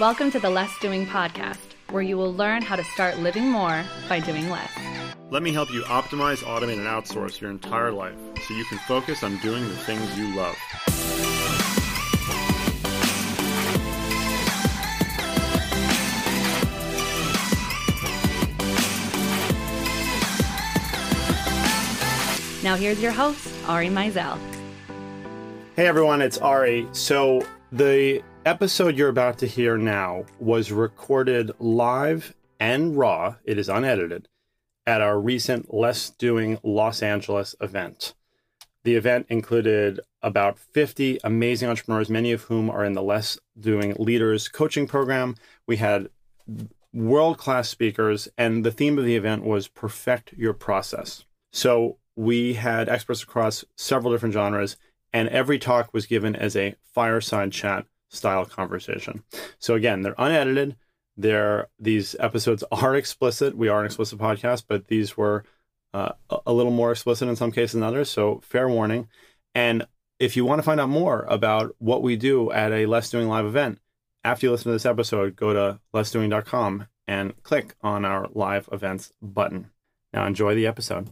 Welcome to the Less Doing podcast, where you will learn how to start living more by doing less. Let me help you optimize, automate, and outsource your entire life so you can focus on doing the things you love. Now, here's your host, Ari Meisel. Hey everyone, it's Ari. So, the episode you're about to hear now was recorded live and raw, it is unedited, at our recent Less Doing Los Angeles event. The event included about 50 amazing entrepreneurs, many of whom are in the Less Doing Leaders coaching program. We had world class speakers, and the theme of the event was Perfect Your Process. So, we had experts across several different genres, and every talk was given as a fireside chat style conversation. So again, they're unedited. They're these episodes are explicit. We are an explicit podcast, but these were uh, a little more explicit in some cases than others. So fair warning. And if you want to find out more about what we do at a Less Doing live event, after you listen to this episode, go to lessdoing.com and click on our live events button. Now enjoy the episode.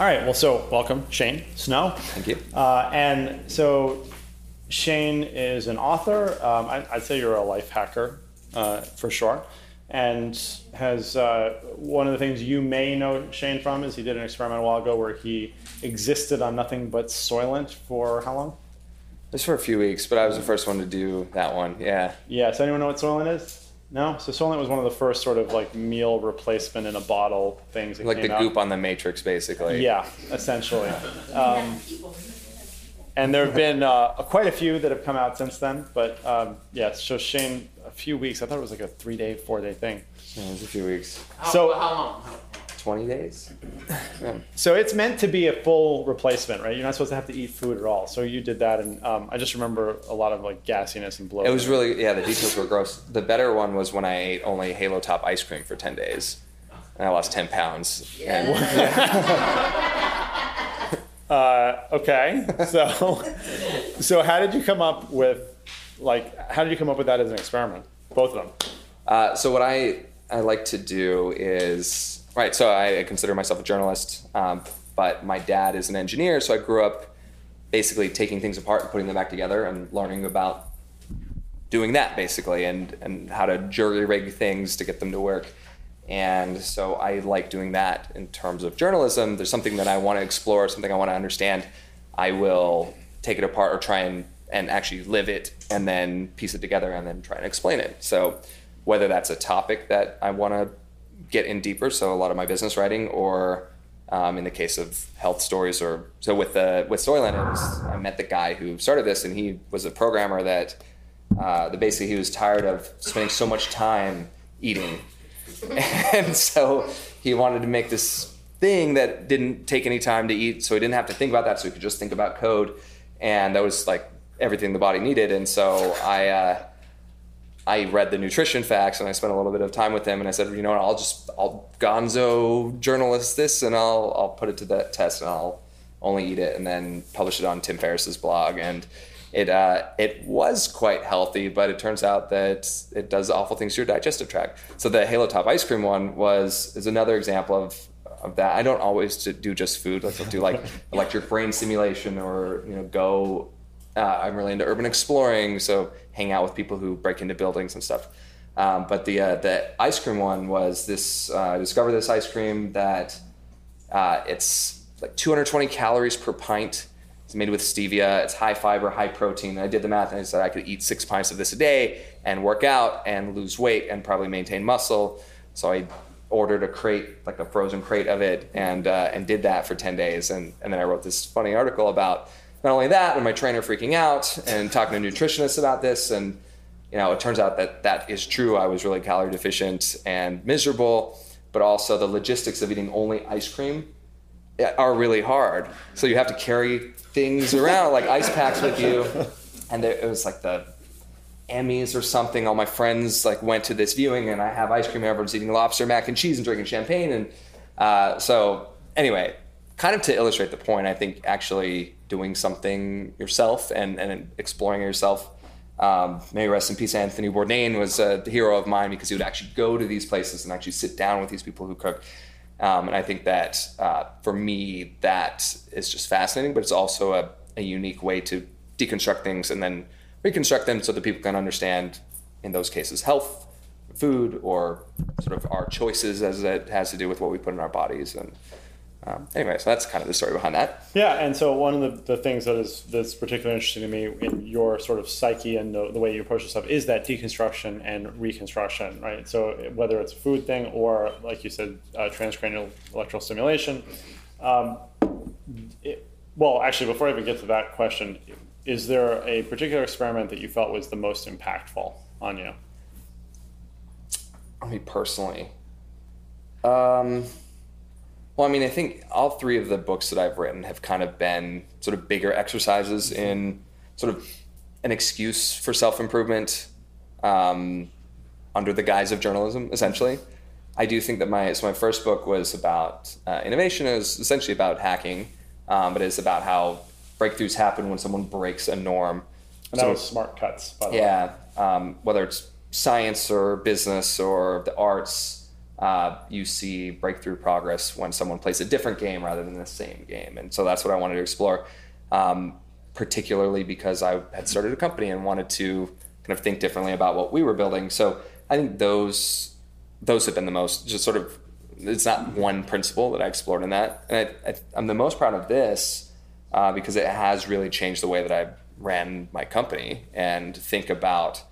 All right. Well, so welcome, Shane Snow. Thank you. Uh, and so Shane is an author. Um, I, would say you're a life hacker uh, for sure. And has uh, one of the things you may know Shane from is he did an experiment a while ago where he existed on nothing but Soylent for how long? Just for a few weeks, but I was the first one to do that one. Yeah. Yeah. Does anyone know what Soylent is? No, so Soylent was one of the first sort of like meal replacement in a bottle things. That like the out. goop on the Matrix, basically. Yeah, essentially. Um, and there have been uh, quite a few that have come out since then. But um, yeah, so Shane, a few weeks. I thought it was like a three-day, four-day thing. Yeah, it was a few weeks. So how long? 20 days. Yeah. So it's meant to be a full replacement, right? You're not supposed to have to eat food at all. So you did that, and um, I just remember a lot of like gassiness and bloating. It was really yeah. The details were gross. The better one was when I ate only Halo Top ice cream for 10 days, and I lost 10 pounds. Yeah. And, yeah. Uh, okay, so so how did you come up with like how did you come up with that as an experiment? Both of them. Uh, so what I I like to do is Right. So I consider myself a journalist, um, but my dad is an engineer. So I grew up basically taking things apart and putting them back together and learning about doing that basically and, and how to jury rig things to get them to work. And so I like doing that in terms of journalism. There's something that I want to explore, something I want to understand. I will take it apart or try and, and actually live it and then piece it together and then try and explain it. So whether that's a topic that I want to get in deeper. So a lot of my business writing, or um, in the case of health stories, or so with the with Soylent, was I met the guy who started this, and he was a programmer that uh, that basically he was tired of spending so much time eating, and so he wanted to make this thing that didn't take any time to eat, so he didn't have to think about that, so he could just think about code, and that was like everything the body needed, and so I. Uh, I read the nutrition facts and I spent a little bit of time with him and I said, you know what, I'll just I'll gonzo journalist this and I'll I'll put it to that test and I'll only eat it and then publish it on Tim Ferriss's blog. And it uh, it was quite healthy, but it turns out that it does awful things to your digestive tract. So the Halo Top ice cream one was is another example of of that. I don't always do just food. Like I'll do like electric brain stimulation or you know go uh, I'm really into urban exploring, so hang out with people who break into buildings and stuff. Um, but the uh, the ice cream one was this. Uh, I discovered this ice cream that uh, it's like 220 calories per pint. It's made with stevia. It's high fiber, high protein. I did the math and I said I could eat six pints of this a day and work out and lose weight and probably maintain muscle. So I ordered a crate, like a frozen crate of it, and uh, and did that for 10 days. And and then I wrote this funny article about not only that, and my trainer freaking out and talking to nutritionists about this, and you know, it turns out that that is true. I was really calorie deficient and miserable, but also the logistics of eating only ice cream are really hard. So you have to carry things around like ice packs with you, and there, it was like the Emmys or something. All my friends like went to this viewing, and I have ice cream. Everyone's eating lobster, mac and cheese, and drinking champagne, and uh, so anyway, kind of to illustrate the point, I think actually doing something yourself and, and exploring yourself Um, may rest in peace, Anthony Bourdain was a hero of mine because he would actually go to these places and actually sit down with these people who cook. Um, and I think that uh, for me, that is just fascinating, but it's also a, a unique way to deconstruct things and then reconstruct them so that people can understand, in those cases, health, food, or sort of our choices as it has to do with what we put in our bodies. And um, anyway, so that's kind of the story behind that. Yeah, and so one of the, the things that is that's particularly interesting to me in your sort of psyche and the, the way you approach stuff is that deconstruction and reconstruction, right? So whether it's a food thing or, like you said, uh, transcranial electrical stimulation. Um, it, well, actually, before I even get to that question, is there a particular experiment that you felt was the most impactful on you? I mean, personally, um, well, I mean, I think all three of the books that I've written have kind of been sort of bigger exercises mm-hmm. in sort of an excuse for self improvement um, under the guise of journalism, essentially. I do think that my so my first book was about uh, innovation. It was essentially about hacking, um, but it's about how breakthroughs happen when someone breaks a norm. And that was Smartcuts, by the yeah, way. Yeah, um, whether it's science or business or the arts, uh, you see breakthrough progress when someone plays a different game rather than the same game. And so that's what I wanted to explore, um, particularly because I had started a company and wanted to kind of think differently about what we were building. So I think those those have been the most just sort of it's not one principle that I explored in that. And I, am the most proud of this uh, because it has really changed the way that I ran my company and think about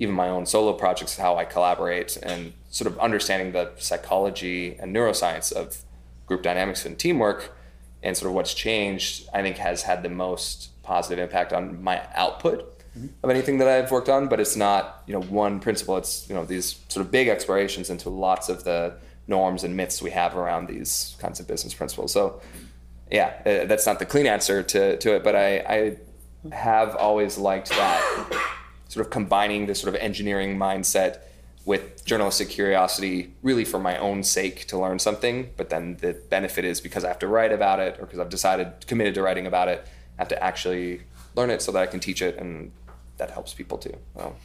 even my own solo projects, how I collaborate, and sort of understanding the psychology and neuroscience of group dynamics and teamwork, and sort of what's changed, I think has had the most positive impact on my output mm-hmm. of anything that I've worked on. But it's not you know one principle. It's you know these sort of big explorations into lots of the norms and myths we have around these kinds of business principles. So yeah, uh, that's not the clean answer to to it, but I I have always liked that sort of combining this sort of engineering mindset with journalistic curiosity really for my own sake to learn something but then the benefit is because i have to write about it or because i've decided committed to writing about it i have to actually learn it so that i can teach it and that helps people too. So,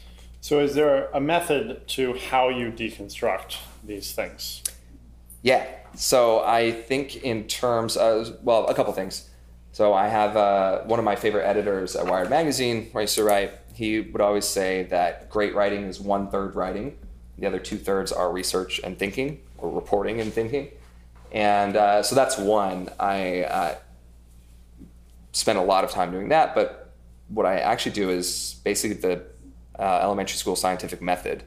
so is there a method to how you deconstruct these things? Yeah. So i think in terms of well a couple things. So i have uh, one of my favorite editors at wired magazine where i used to write he would always say that great writing is one third writing, the other two thirds are research and thinking, or reporting and thinking. And uh, so that's one. I uh, spend a lot of time doing that, but what I actually do is basically the uh, elementary school scientific method.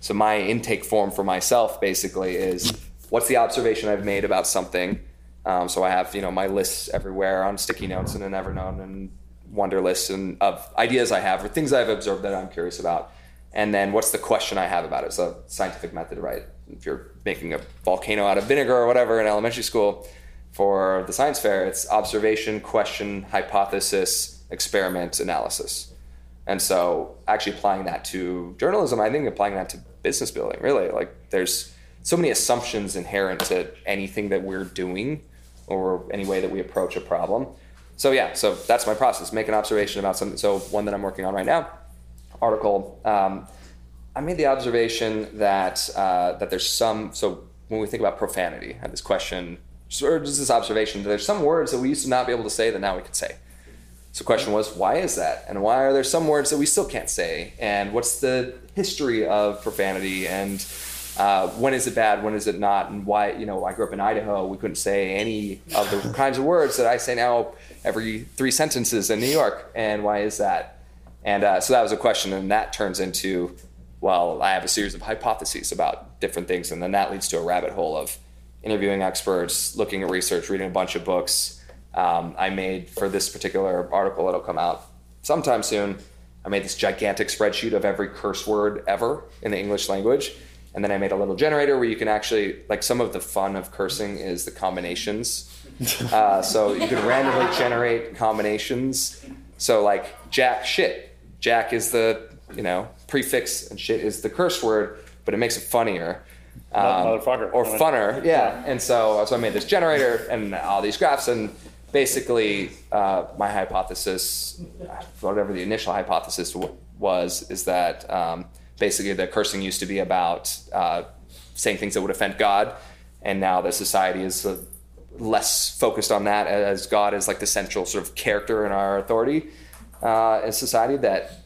So my intake form for myself basically is what's the observation I've made about something. Um, so I have you know my lists everywhere on sticky notes and in Evernote and Wunderlist and of ideas I have or things I've observed that I'm curious about. And then what's the question I have about it? So scientific method, right? If you're making a volcano out of vinegar or whatever in elementary school for the science fair, it's observation, question, hypothesis, experiment, analysis. And so actually applying that to journalism, I think applying that to business building, really. Like there's so many assumptions inherent to anything that we're doing or any way that we approach a problem so yeah, so that's my process. Make an observation about something. So one that I'm working on right now, article. Um, I made the observation that uh, that there's some. So when we think about profanity, I had this question, or just this observation that there's some words that we used to not be able to say that now we can say. So the question was, why is that? And why are there some words that we still can't say? And what's the history of profanity? And uh, when is it bad? When is it not? And why? You know, I grew up in Idaho. We couldn't say any of the kinds of words that I say now every three sentences in New York. And why is that? And uh, so that was a question, and that turns into, well, I have a series of hypotheses about different things, and then that leads to a rabbit hole of interviewing experts, looking at research, reading a bunch of books. Um, I made for this particular article that'll come out sometime soon. I made this gigantic spreadsheet of every curse word ever in the English language and then I made a little generator where you can actually, like, some of the fun of cursing is the combinations. Uh, so you can randomly generate combinations. So, like, jack, shit. Jack is the, you know, prefix, and shit is the curse word, but it makes it funnier. Um, Motherfucker. Or funner, yeah. And so, so I made this generator and all these graphs, and basically, uh, my hypothesis, whatever the initial hypothesis was is that um, basically the cursing used to be about uh, saying things that would offend God, and now the society is uh, less focused on that as God is like the central sort of character in our authority uh, in society. That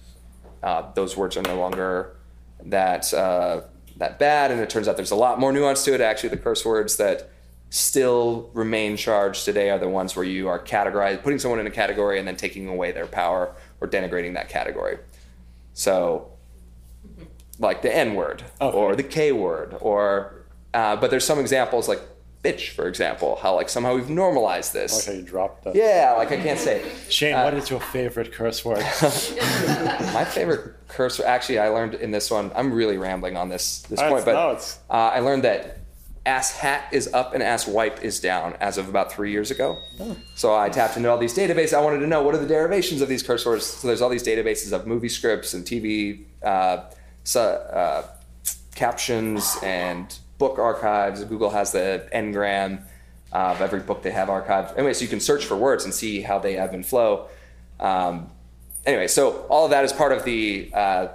uh, those words are no longer that uh, that bad, and it turns out there's a lot more nuance to it. Actually, the curse words that still remain charged today are the ones where you are categorized, putting someone in a category and then taking away their power or denigrating that category. So, like the N word Okay. or the K word, or uh, but there's some examples like bitch, for example, how like somehow we've normalized this. Okay, you dropped that. Yeah, like I can't say. Shane, Uh, what is your favorite curse word? My favorite curse, word, actually, I learned in this one. I'm really rambling on this this That's- point, but no, uh, I learned that ass hat is up and ass wipe is down as of about three years ago. Oh. So I tapped into all these databases. I wanted to know what are the derivations of these curse words. So there's all these databases of movie scripts and TV uh, uh, captions and book archives. Google has the ngram of every book they have archived. Anyway, so you can search for words and see how they ebb and flow. Um, anyway, so all of that is part of the uh,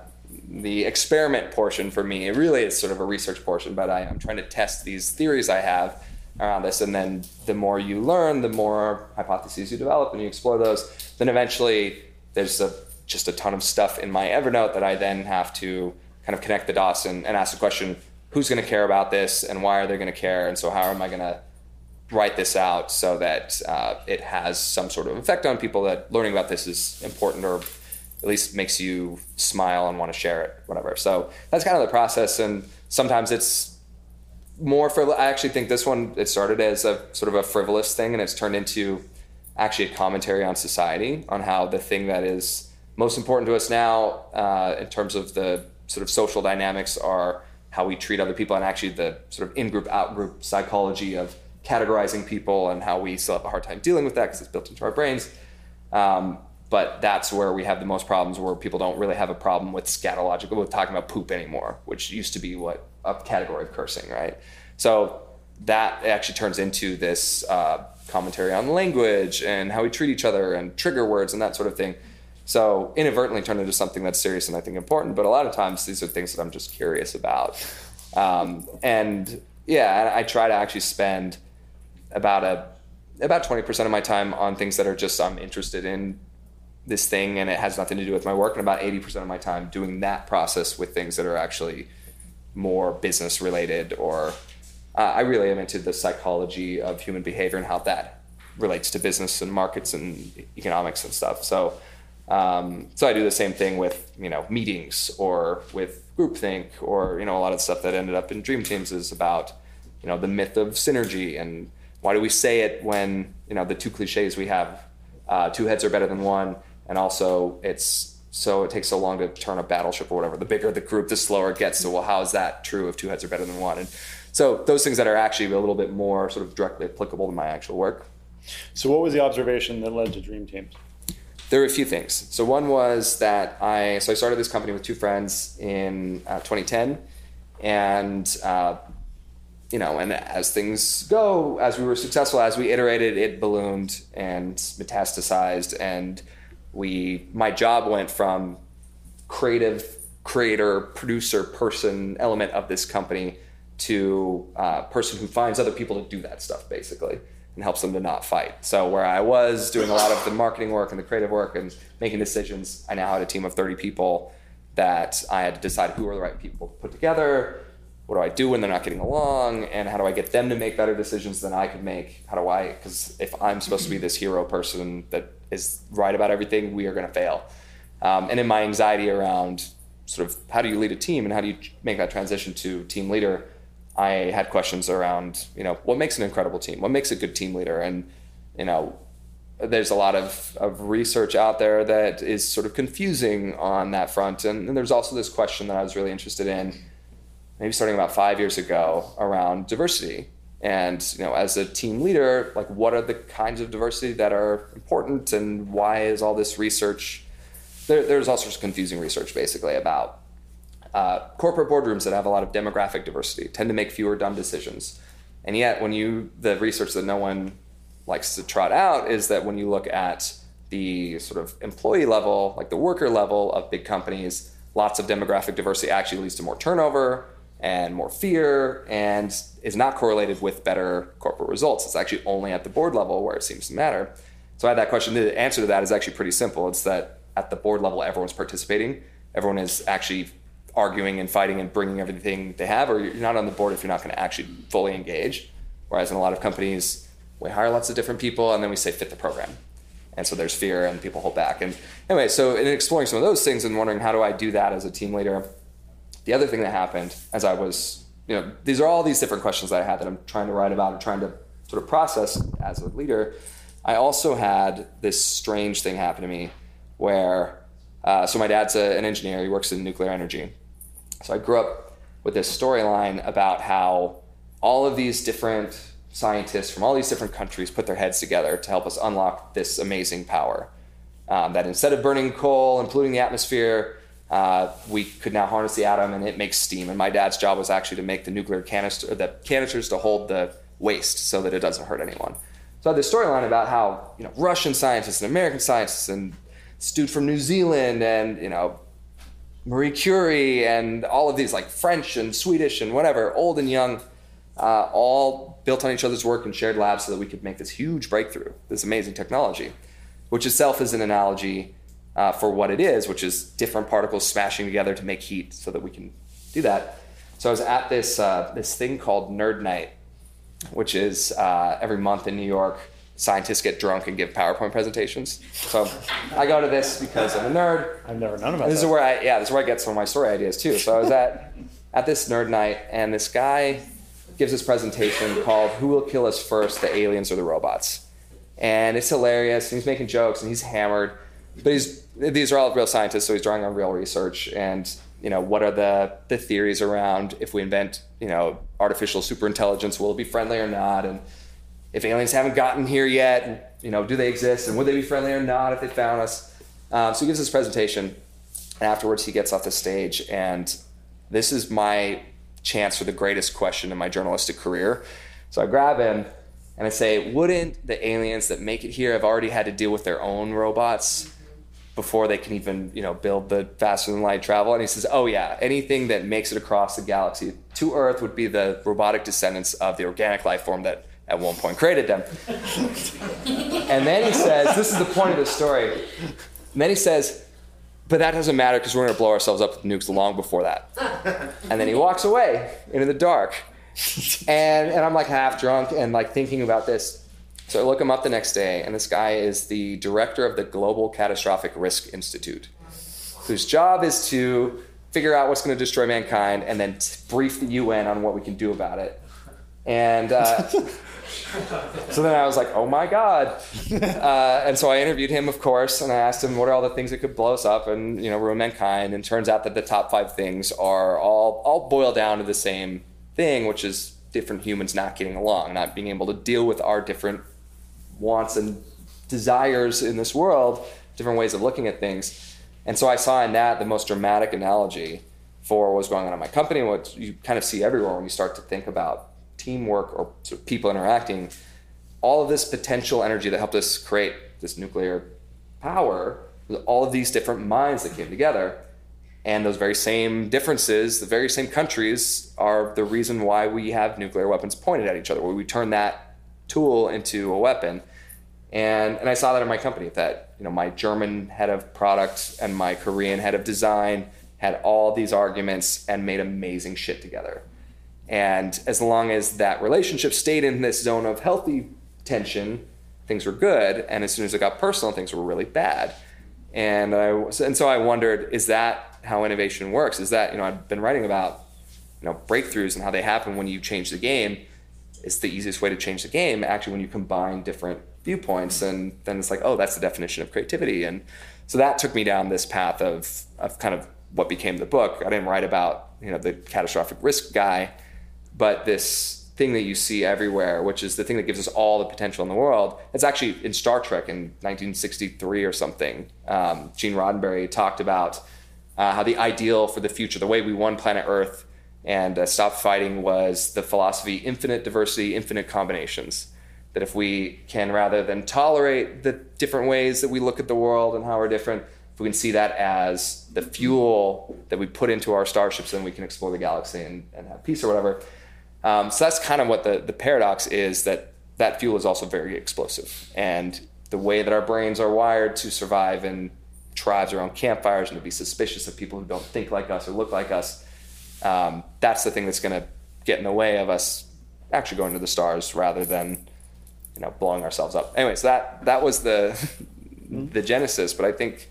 the experiment portion for me. It really is sort of a research portion, but I, I'm trying to test these theories I have around this, and then the more you learn, the more hypotheses you develop, and you explore those. Then eventually, there's a, just a ton of stuff in my Evernote that I then have to kind of connect the dots and, and ask the question: Who's going to care about this, and why are they going to care? And so, how am I going to write this out so that uh, it has some sort of effect on people that learning about this is important or at least makes you smile and want to share it whatever so that's kind of the process and sometimes it's more for i actually think this one it started as a sort of a frivolous thing and it's turned into actually a commentary on society on how the thing that is most important to us now uh, in terms of the sort of social dynamics are how we treat other people and actually the sort of in-group out-group psychology of categorizing people and how we still have a hard time dealing with that because it's built into our brains. Um, but that's where we have the most problems where people don't really have a problem with scatological with talking about poop anymore which used to be what a category of cursing right? So that actually turns into this uh, commentary on language and how we treat each other and trigger words and that sort of thing so inadvertently turned into something that's serious and i think important but a lot of times these are things that i'm just curious about um, and yeah i try to actually spend about a about 20% of my time on things that are just I'm interested in this thing and it has nothing to do with my work and about 80% of my time doing that process with things that are actually more business related or uh, I really am into the psychology of human behavior and how that relates to business and markets and economics and stuff. So um, so I do the same thing with you know meetings or with groupthink or you know a lot of stuff that ended up in Dream Teams is about you know the myth of synergy and why do we say it when you know the two cliches we have uh, two heads are better than one and also it's so it takes so long to turn a battleship or whatever. The bigger the group the slower it gets. So well how is that true if two heads are better than one? And so those things that are actually a little bit more sort of directly applicable to my actual work. So, what was the observation that led to Dream Teams? There were a few things. So one was that I so I started this company with two friends in uh, 2010, and uh, you know, and as things go, as we were successful, as we iterated, it ballooned and metastasized, and we my job went from creative creator producer person element of this company to uh, person who finds other people to do that stuff basically and helps them to not fight. So where i was doing a lot of the marketing work and the creative work and making decisions i now had a team of 30 people that i had to decide who are the right people to put together what do i do when they're not getting along and how do i get them to make better decisions than i could make? How do i because if i'm supposed to be this hero person that is right about everything we are going to fail. Um, and in my anxiety around sort of how do you lead a team and how do you make that transition to team leader, I had questions around, you know, what makes an incredible team? What makes a good team leader? And, you know, there's a lot of, of research out there that is sort of confusing on that front. And, and there's also this question that I was really interested in, maybe starting about five years ago, around diversity. And, you know, as a team leader, like what are the kinds of diversity that are important and why is all this research there, there's all sorts of confusing research basically about uh, corporate boardrooms that have a lot of demographic diversity tend to make fewer dumb decisions. And yet, when you, the research that no one likes to trot out is that when you look at the sort of employee level, like the worker level of big companies, lots of demographic diversity actually leads to more turnover and more fear and is not correlated with better corporate results. It's actually only at the board level where it seems to matter. So I had that question. The answer to that is actually pretty simple. It's that at the board level, everyone's participating. Everyone is actually arguing and fighting and bringing everything they have, or you're not on the board if you're not going to actually fully engage. Whereas in a lot of companies, we hire lots of different people and then we say fit the program. And so there's fear and people hold back. And anyway, so in exploring some of those things and wondering how do I do that as a team leader, the other thing that happened as I was, you know, these are all these different questions that I had that I'm trying to write about and trying to sort of process as a leader. I also had this strange thing happen to me where, uh, so my dad's a, an engineer, he works in nuclear energy. So I grew up with this storyline about how all of these different scientists from all these different countries put their heads together to help us unlock this amazing power. Um, that instead of burning coal and polluting the atmosphere, uh, we could now harness the atom and it makes steam. And my dad's job was actually to make the nuclear canister, the canisters to hold the waste so that it doesn't hurt anyone. So I had this storyline about how you know Russian scientists and American scientists and dude from New Zealand and you know Marie Curie and all of these like French and Swedish and whatever, old and young, uh, all built on each other's work and shared labs so that we could make this huge breakthrough, this amazing technology, which itself is an analogy uh, for what it is, which is different particles smashing together to make heat so that we can do that. So I was at this uh, this thing called Nerd Night, which is uh, every month in New York. Scientists get drunk and give PowerPoint presentations. So I go to this because I'm a nerd. I've never known about This that. is where I yeah, this is where I get some of my story ideas too. So I was at at this nerd night, and this guy gives this presentation called "Who Will Kill Us First: The Aliens or the Robots?" And it's hilarious. And he's making jokes, and he's hammered, but he's these are all real scientists, so he's drawing on real research. And you know, what are the the theories around if we invent you know artificial superintelligence, will it be friendly or not? And if aliens haven't gotten here yet, you know, do they exist, and would they be friendly or not if they found us? Um, so he gives this presentation, and afterwards he gets off the stage, and this is my chance for the greatest question in my journalistic career. So I grab him and I say, wouldn't the aliens that make it here have already had to deal with their own robots before they can even, you know, build the faster than light travel? And he says, oh yeah, anything that makes it across the galaxy to Earth would be the robotic descendants of the organic life form that at one point created them. and then he says, this is the point of the story. And then he says, but that doesn't matter because we're going to blow ourselves up with nukes long before that. And then he walks away into the dark. And, and I'm like half drunk and like thinking about this. So I look him up the next day, and this guy is the director of the Global Catastrophic Risk Institute, whose job is to figure out what's going to destroy mankind and then brief the UN on what we can do about it. And uh, so then I was like, oh my God. Uh, and so I interviewed him, of course, and I asked him what are all the things that could blow us up and, you know, ruin mankind. And turns out that the top five things are all, all boil down to the same thing, which is different humans not getting along, not being able to deal with our different wants and desires in this world, different ways of looking at things. And so I saw in that the most dramatic analogy for what was going on in my company, what you kind of see everywhere when you start to think about teamwork or sort of people interacting. All of this potential energy that helped us create this nuclear power, all of these different minds that came together. And those very same differences, the very same countries, are the reason why we have nuclear weapons pointed at each other, where we turn that tool into a weapon. And, and I saw that in my company that you know my German head of product and my Korean head of design had all these arguments and made amazing shit together. And as long as that relationship stayed in this zone of healthy tension, things were good. And as soon as it got personal, things were really bad. And I and so I wondered, is that how innovation works? Is that you know I've been writing about you know breakthroughs and how they happen when you change the game. It's the easiest way to change the game actually when you combine different viewpoints, and then it's like, oh, that's the definition of creativity. And so that took me down this path of of kind of what became the book. I didn't write about you know the catastrophic risk guy, but this thing that you see everywhere, which is the thing that gives us all the potential in the world. It's actually in Star Trek in 1963 or something. Um, Gene Roddenberry talked about uh, how the ideal for the future, the way we won planet Earth and uh, stopped fighting, was the philosophy infinite diversity, infinite combinations. That if we can, rather than tolerate the different ways that we look at the world and how we're different, if we can see that as the fuel that we put into our starships, then we can explore the galaxy and, and have peace or whatever. Um, so that's kind of what the, the paradox is that that fuel is also very explosive. And the way that our brains are wired to survive in tribes around campfires and to be suspicious of people who don't think like us or look like us, um, that's the thing that's going to get in the way of us actually going to the stars rather than you know blowing ourselves up. Anyways, that that was the the genesis. But I think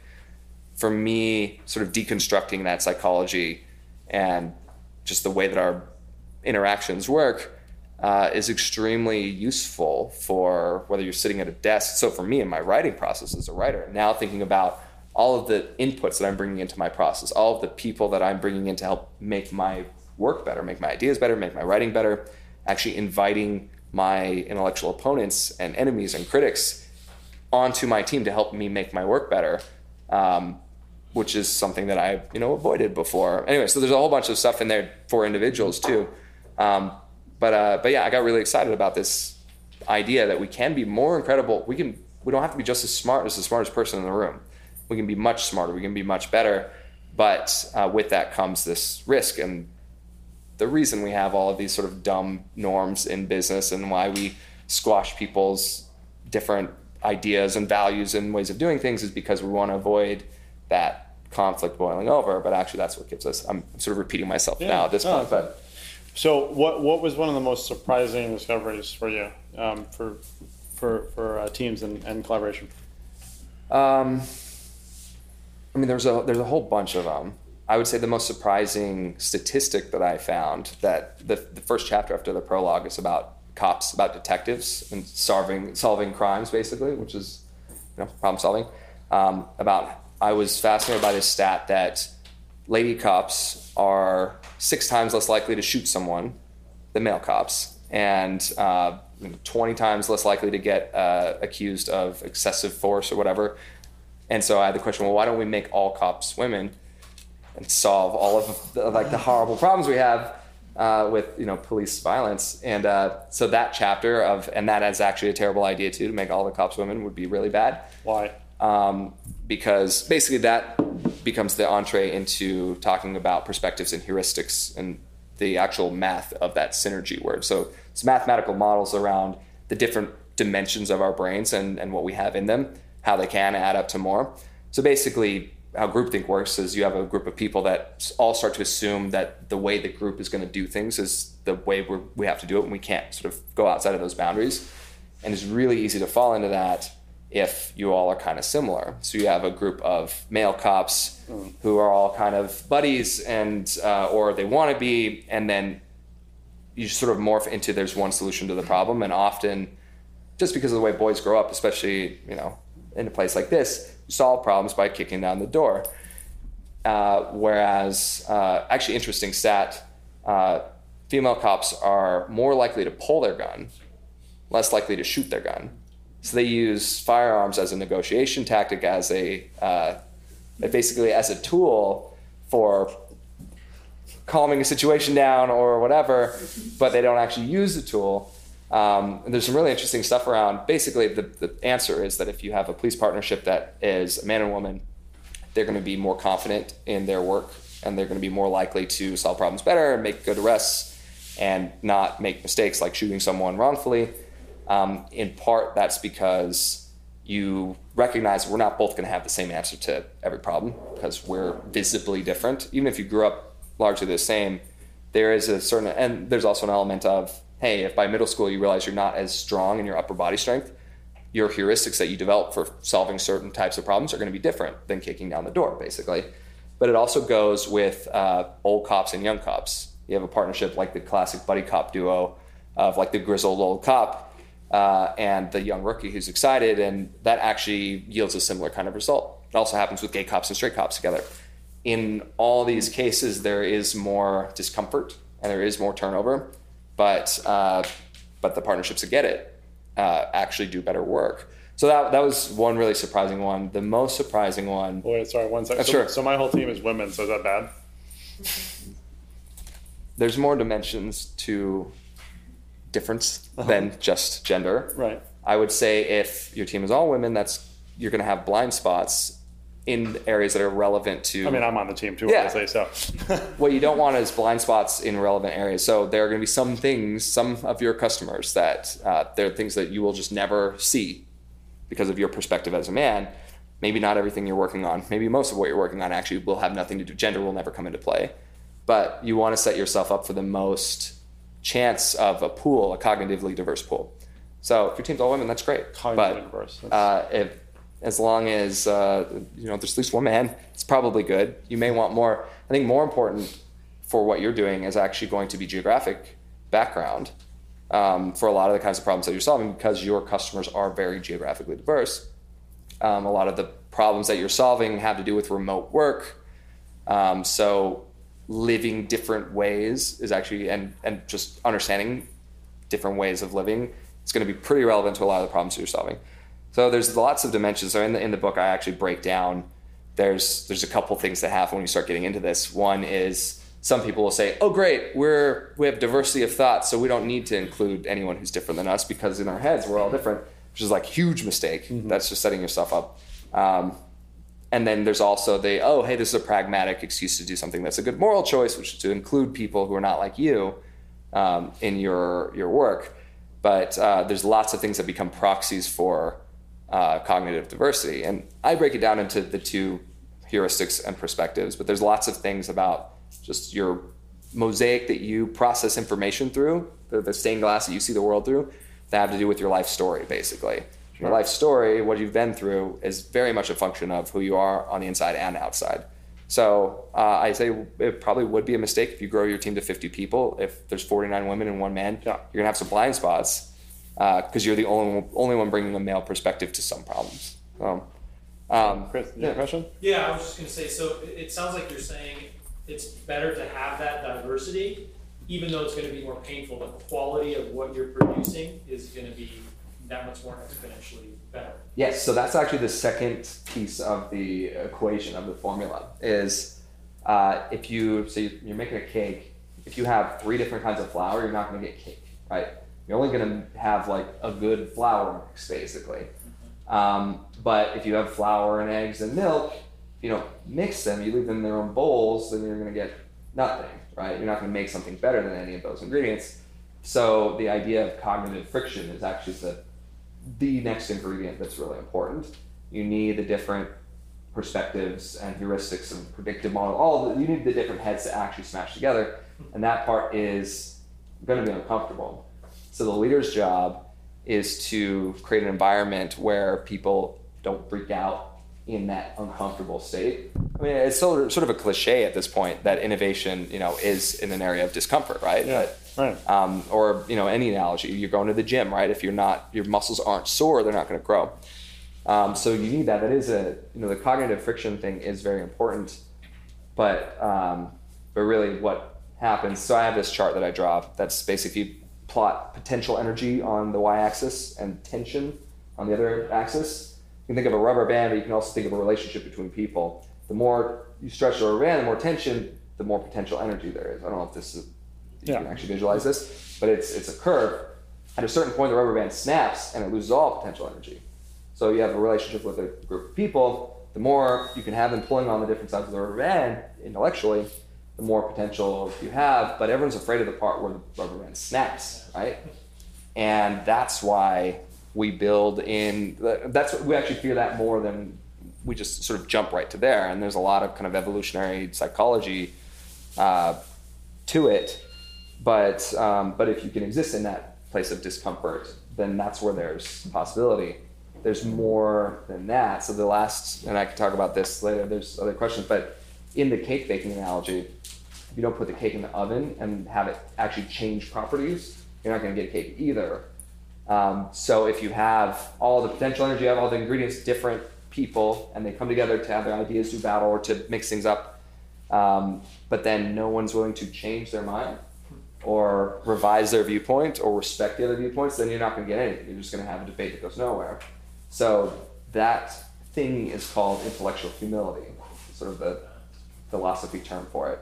for me, sort of deconstructing that psychology and just the way that our interactions work uh, is extremely useful for whether you're sitting at a desk. So for me in my writing process as a writer, now thinking about all of the inputs that I'm bringing into my process, all of the people that I'm bringing in to help make my work better, make my ideas better, make my writing better, actually inviting my intellectual opponents and enemies and critics onto my team to help me make my work better. Um, which is something that I, you know, avoided before. Anyway, so there's a whole bunch of stuff in there for individuals too. Um, but uh, but yeah, I got really excited about this idea that we can be more incredible. We can we don't have to be just as smart as the smartest person in the room. We can be much smarter. We can be much better. But uh, with that comes this risk, and the reason we have all of these sort of dumb norms in business and why we squash people's different ideas and values and ways of doing things is because we want to avoid that conflict boiling over. But actually, that's what gives us. I'm sort of repeating myself yeah. now at this no, point, but. So, what what was one of the most surprising discoveries for you um, for for for uh, teams and, and collaboration? Um, I mean, there's a there's a whole bunch of them. I would say the most surprising statistic that I found that the the first chapter after the prologue is about cops, about detectives and solving solving crimes, basically, which is you know problem solving. Um, about I was fascinated by this stat that lady cops are six times less likely to shoot someone than male cops, and uh, 20 times less likely to get uh, accused of excessive force or whatever. And so I had the question: Well, why don't we make all cops women and solve all of the, like the horrible problems we have uh, with you know police violence? And uh, so that chapter of and that is actually a terrible idea too to make all the cops women would be really bad. Why? Um, because basically that becomes the entree into talking about perspectives and heuristics and the actual math of that synergy word. So it's mathematical models around the different dimensions of our brains and, and what we have in them, how they can add up to more. So basically, how groupthink works is you have a group of people that all start to assume that the way the group is going to do things is the way we we have to do it, and we can't sort of go outside of those boundaries. And it's really easy to fall into that if you all are kind of similar. So you have a group of male cops mm. who are all kind of buddies and uh, or they want to be, and then you sort of morph into there's one solution to the problem, and often just because of the way boys grow up, especially you know in a place like this, you solve problems by kicking down the door. Uh, whereas, uh, actually, interesting stat: uh, female cops are more likely to pull their gun, less likely to shoot their gun so they use firearms as a negotiation tactic, as a uh, basically as a tool for calming a situation down or whatever, but they don't actually use the tool. Um, and there's some really interesting stuff around. Basically, the, the answer is that if you have a police partnership that is a man and woman, they're going to be more confident in their work and they're going to be more likely to solve problems better and make good arrests and not make mistakes like shooting someone wrongfully. Um, in part, that's because you recognize we're not both going to have the same answer to every problem because we're visibly different. Even if you grew up largely the same, there is a certain, and there's also an element of, hey, if by middle school you realize you're not as strong in your upper body strength, your heuristics that you develop for solving certain types of problems are going to be different than kicking down the door, basically. But it also goes with uh, old cops and young cops. You have a partnership like the classic buddy cop duo of like the grizzled old cop uh, and the young rookie who's excited, and that actually yields a similar kind of result. It also happens with gay cops and straight cops together. In all these cases, there is more discomfort and there is more turnover, but uh, but the partnerships that get it uh, actually do better work. So that that was one really surprising one. The most surprising one. Wait, sorry, one second. So, sure. So my whole team is women. So is that bad? There's more dimensions to difference than just gender. Right. I would say if your team is all women, that's you're going to have blind spots in areas that are relevant to. I mean, I'm on the team too, Yeah. obviously. So, what you don't want is blind spots in relevant areas. So there are going to be some things, some of your customers that uh, there are things that you will just never see because of your perspective as a man. Maybe not everything you're working on. Maybe most of what you're working on actually will have nothing to do. Gender will never come into play, but you want to set yourself up for the most chance of a pool, a cognitively diverse pool. So if your team's all women, that's great. Cognitively but diverse, uh, if as long as uh, you know there's at least one man, it's probably good. You may want more. I think more important for what you're doing is actually going to be geographic background um, for a lot of the kinds of problems that you're solving because your customers are very geographically diverse. Um, a lot of the problems that you're solving have to do with remote work. Um, so living different ways is actually and and just understanding different ways of living is going to be pretty relevant to a lot of the problems you're solving. So there's lots of dimensions. So in the in the book, I actually break down. There's there's a couple things that happen when you start getting into this. One is some people will say, "Oh, great, we're we have diversity of thought, so we don't need to include anyone who's different than us because in our heads we're all different," which is like huge mistake. That's just setting yourself up. Um, and then there's also the oh hey this is a pragmatic excuse to do something that's a good moral choice, which is to include people who are not like you um, in your your work. But uh, there's lots of things that become proxies for uh, cognitive diversity, and I break it down into the two heuristics and perspectives. But there's lots of things about just your mosaic that you process information through, the, the stained glass that you see the world through, that have to do with your life story, basically. Your life story, what you've been through, is very much a function of who you are on the inside and outside. So uh, I say it probably would be a mistake if you grow your team to 50 people. If there's 49 women and one man, Yeah. you're gonna have some blind spots because you're the only one, only one bringing a male perspective to some problems. Um, um, Chris, you have a question? Yeah, I was just gonna say, so it, it sounds like you're saying it's better to have that diversity, even though it's gonna be more painful, the quality of what you're producing is gonna be that much more exponentially better. Yes, so that's actually the second piece of the equation of the formula is uh, if you so you- you're making a cake, if you have three different kinds of flour, you're not going to get cake, right? You're only going to have like a good flour mix, basically. Um, but if you have flour and eggs and milk, if you don't mix them, you leave them in their own bowls, then you're going to get nothing, right? You're not going to make something better than any of those ingredients. So the idea of cognitive friction is actually the the next ingredient that's really important. You need the different perspectives and heuristics and predictive model. All the, you need the different heads to actually smash together, and that part is going to be uncomfortable. So the leader's job is to create an environment where people don't freak out in that uncomfortable state. I mean, it's sort of, sort of a cliche at this point that innovation, you know, is in an area of discomfort, right? Yeah. But Right. um, or you know any analogy you're going to the gym right? If you're not your muscles aren't sore they're not going to grow. Um, so you need that. That is a you know the cognitive friction thing is very important. But um, but really what happens so i have this chart that i draw that's basically if you plot potential energy on the y-axis and tension on the other axis. You can think of a rubber band but you can also think of a relationship between people. The more you stretch the rubber band the more tension the more potential energy there is. I don't know if this is you Yeah. can actually visualize this, but it's it's a curve. At a certain point, the rubber band snaps and it loses all potential energy. So you have a relationship with a group of people. The more you can have them pulling on the different sides of the rubber band intellectually, the more potential you have. But everyone's afraid of the part where the rubber band snaps, right? And that's why we build in. That's we actually fear that more than we just sort of jump right to there. And there's a lot of kind of evolutionary psychology uh, to it. But um, but if you can exist in that place of discomfort, then that's where there's possibility. There's more than that. So the last, and I can talk about this later. There's other questions, but in the cake baking analogy, if you don't put the cake in the oven and have it actually change properties, you're not going to get a cake either. Um, so if you have all the potential energy, you have all the ingredients, different people, and they come together to have their ideas do battle or to mix things up, um, but then no one's willing to change their mind or revise their viewpoint or respect the other viewpoints, then you're not going to get anything. You're just going to have a debate that goes nowhere. So that thing is called intellectual humility, sort of the philosophy term for it.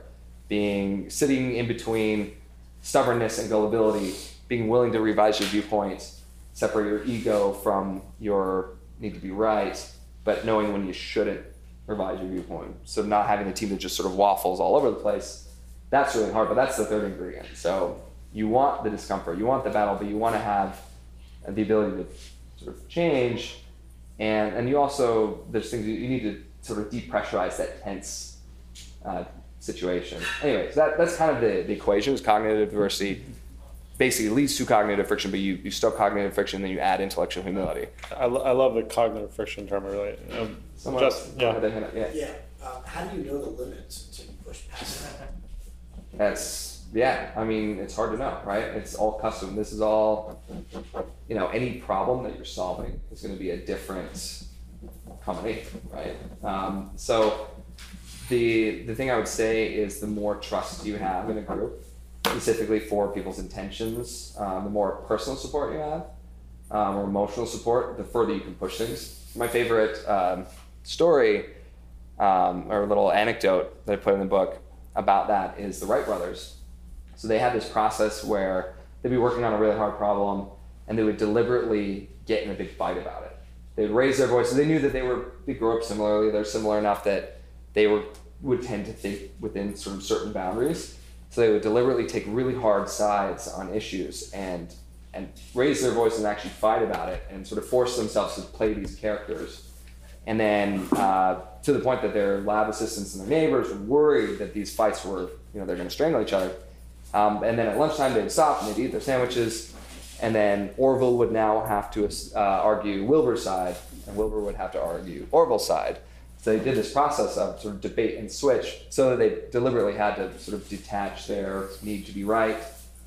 Being sitting in between stubbornness and gullibility, being willing to revise your viewpoint, separate your ego from your need to be right, but knowing when you shouldn't revise your viewpoint. So not having a team that just sort of waffles all over the place. That's really hard, but that's the third ingredient. So you want the discomfort, you want the battle, but you want to have the ability to sort of change. And, and you also, there's things you need to sort of depressurize that tense uh, situation. Anyways, that, that's kind of the, the equation is cognitive diversity basically leads to cognitive friction, but you, you stoke cognitive friction, then you add intellectual humility. I, lo- I love the cognitive friction term. Really, um, Someone just yeah. yeah. Yeah, um, how do you know the limits until you push past that? That's yeah. I mean, it's hard to know, right? It's all custom. This is all, you know, any problem that you're solving is going to be a different combination, right? Um, so the the thing I would say is the more trust you have in a group, specifically for people's intentions, um, the more personal support you have, um, or emotional support, the further you can push things. My favorite um, story um, or little anecdote that I put in the book about that is the Wright brothers. So they had this process where they'd be working on a really hard problem and they would deliberately get in a big fight about it. They would raise their voices. They knew that they were they grew up similarly. They're similar enough that they were would tend to think within sort of certain boundaries. So they would deliberately take really hard sides on issues and and raise their voice and actually fight about it and sort of force themselves to play these characters. And then uh, to the point that their lab assistants and their neighbors were worried that these fights were, you know, they're going to strangle each other. Um, and then at lunchtime they'd stop and they'd eat their sandwiches. And then Orville would now have to uh, argue Wilbur's side, and Wilbur would have to argue Orville's side. So they did this process of sort of debate and switch, so that they deliberately had to sort of detach their need to be right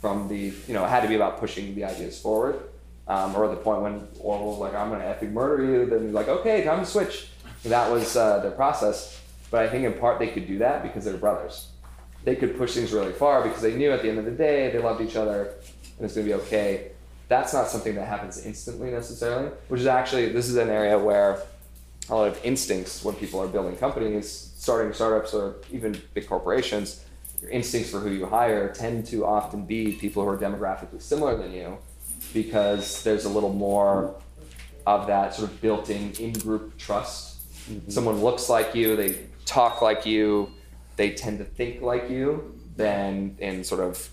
from the, you know, it had to be about pushing the ideas forward. Um, or the point when Orville was like, I'm going to epic murder you, then he's like, okay, time to switch. And that was uh, their process. But I think in part they could do that because they're brothers. They could push things really far because they knew at the end of the day they loved each other and it's going to be okay. That's not something that happens instantly necessarily, which is actually, this is an area where a lot of instincts when people are building companies, starting startups, or even big corporations, your instincts for who you hire tend to often be people who are demographically similar than you because there's a little more of that sort of built-in in-group trust. Mm-hmm. Someone looks like you, they talk like you, they tend to think like you. Then in sort of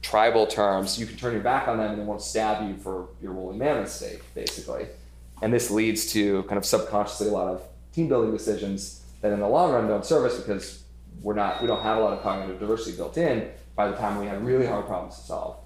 tribal terms, you can turn your back on them and they won't stab you for your woolly mammoth steak, basically. And this leads to kind of subconsciously a lot of team building decisions that in the long run don't serve us because we're not we don't have a lot of cognitive diversity built in by the time we have really hard problems to solve.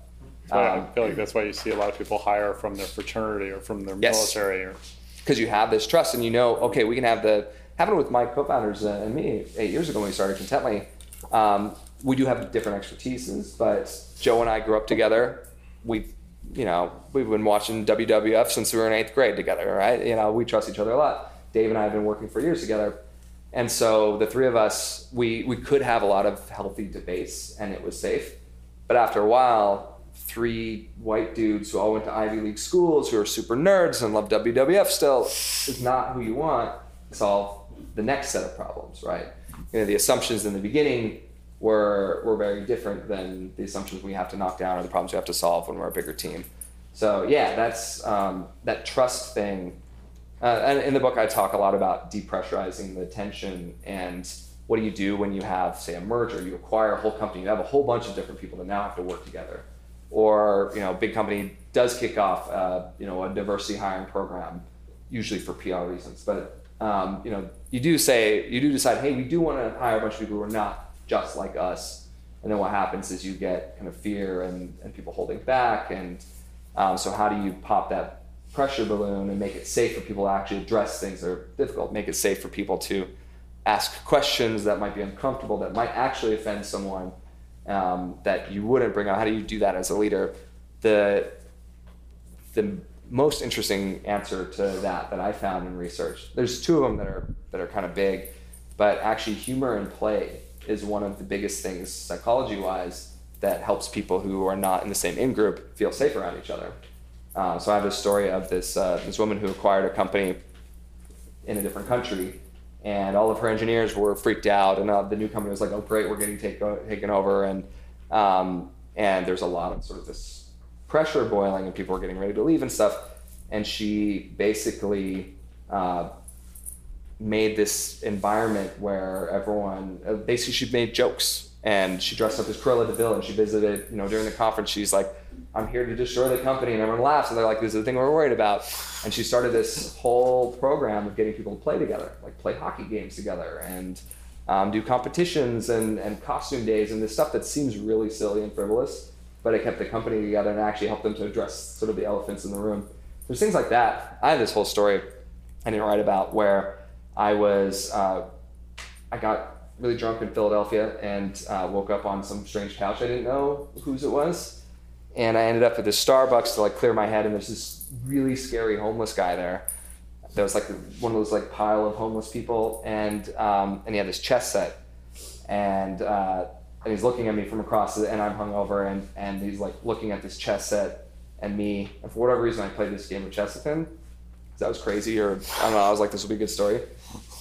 So I Um, feel like that's why you see a lot of people hire from their fraternity or from their Yes. military. Or, because you have this trust and you know, okay, we can have the happened with my co-founders and me eight years ago when we started Contently. Um, we do have different expertises, but Joe and I grew up together. We, you know, we've been watching WWF since we were in eighth grade together, right? You know, we trust each other a lot. Dave and I have been working for years together, and so the three of us, we we could have a lot of healthy debates, and it was safe. But after a while, three white dudes who all went to Ivy League schools who are super nerds and love WWF still is not who you want to solve the next set of problems, right? You know, the assumptions in the beginning were were very different than the assumptions we have to knock down or the problems we have to solve when we're a bigger team. So yeah, that's um, that trust thing. Uh, and in the book, I talk a lot about depressurizing the tension and what do you do when you have, say, a merger? You acquire a whole company, you have a whole bunch of different people that now have to work together or you know, big company does kick off, uh, you know, a diversity hiring program, usually for PR reasons. But um, you know, you do say you do decide, hey, we do want to hire a bunch of people who are not just like us. And then what happens is you get kind of fear and, and people holding back. And um, so, how do you pop that pressure balloon and make it safe for people to actually address things that are difficult? Make it safe for people to ask questions that might be uncomfortable, that might actually offend someone um, that you wouldn't bring up. How do you do that as a leader? The the most interesting answer to that that I found in research. There's two of them that are that are kind of big, but actually humor and play is one of the biggest things psychology wise that helps people who are not in the same in group feel safe around each other. Uh, so I have a story of this uh, this woman who acquired a company in a different country, and all of her engineers were freaked out, and uh, the new company was like, "Oh, great, we're getting take, taken over," and um, and there's a lot of sort of this pressure boiling, and people are getting ready to leave and stuff. And she basically uh, made this environment where everyone uh, basically she made jokes. And she dressed up as Cruella de Vil and she visited you know during the conference she's like I'm here to destroy the company and everyone laughs and they're like this is the thing we're worried about. And she started this whole program of getting people to play together like play hockey games together and um, do competitions and, and costume days and this stuff that seems really silly and frivolous but it kept the company together and actually helped them to address sort of the elephants in the room. There's things like that. I have this whole story I didn't write about where I was uh, I got really drunk in Philadelphia and uh, woke up on some strange couch I didn't know whose it was, and I ended up at this Starbucks to like clear my head, and there's this really scary homeless guy there. There was like one of those like pile of homeless people, and um, and he had this chess set, and uh, and he's looking at me from across, the, and I'm hungover, and and he's like looking at this chess set and me, and for whatever reason I played this game of chess with him. That was crazy, or I don't know. I was like, this will be a good story.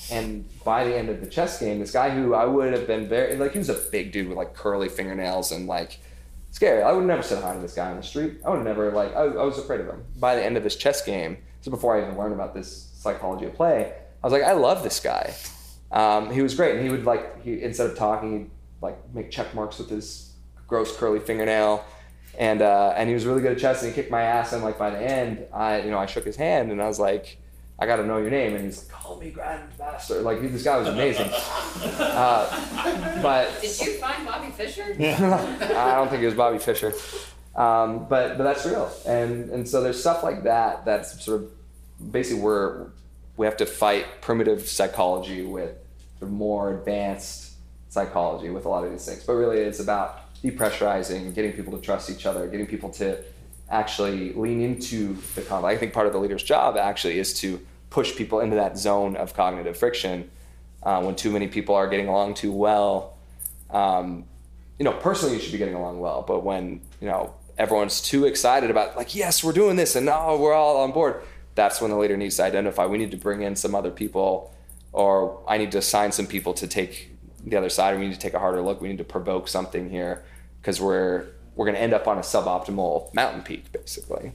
And by the end of the chess game, this guy who I would have been very like he was a big dude with like curly fingernails and like scary. I would never said hi to this guy on the street. I would never like I, I was afraid of him. By the end of this chess game, so before I even learned about this psychology of play, I was like, I love this guy. Um, he was great, and he would like he instead of talking, he'd like make check marks with his gross curly fingernail. And, uh, and he was really good at chess, and he kicked my ass. And like by the end, I you know I shook his hand, and I was like, I got to know your name. And he's like, call me Grandmaster. Like, this guy was amazing. Uh, but Did you find Bobby Fischer? I don't think it was Bobby Fischer. Um, but, but that's real. And, and so there's stuff like that that's sort of basically where we have to fight primitive psychology with the more advanced psychology with a lot of these things. But really, it's about depressurizing, getting people to trust each other, getting people to actually lean into the conflict. I think part of the leader's job actually is to push people into that zone of cognitive friction uh, when too many people are getting along too well. Um, you know, personally, you should be getting along well, but when you know everyone's too excited about like, yes, we're doing this, and now we're all on board. That's when the leader needs to identify. We need to bring in some other people, or I need to assign some people to take the other side. We need to take a harder look. We need to provoke something here because we're we're going to end up on a suboptimal mountain peak, basically.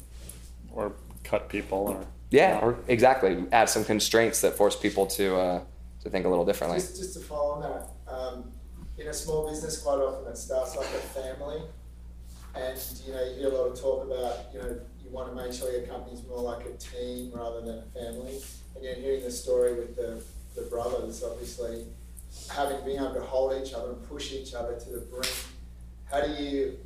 Or cut people, or Yeah, or exactly add some constraints that force people to uh, to think a little differently. Just, just to follow on that, um, in a small business, quite often it starts like a family, and you know you hear a lot of talk about you know you want to make sure your company's more like a team rather than a family. And you're hearing the story with the, the brothers, obviously having being able to hold each other and push each other to the brink. How do you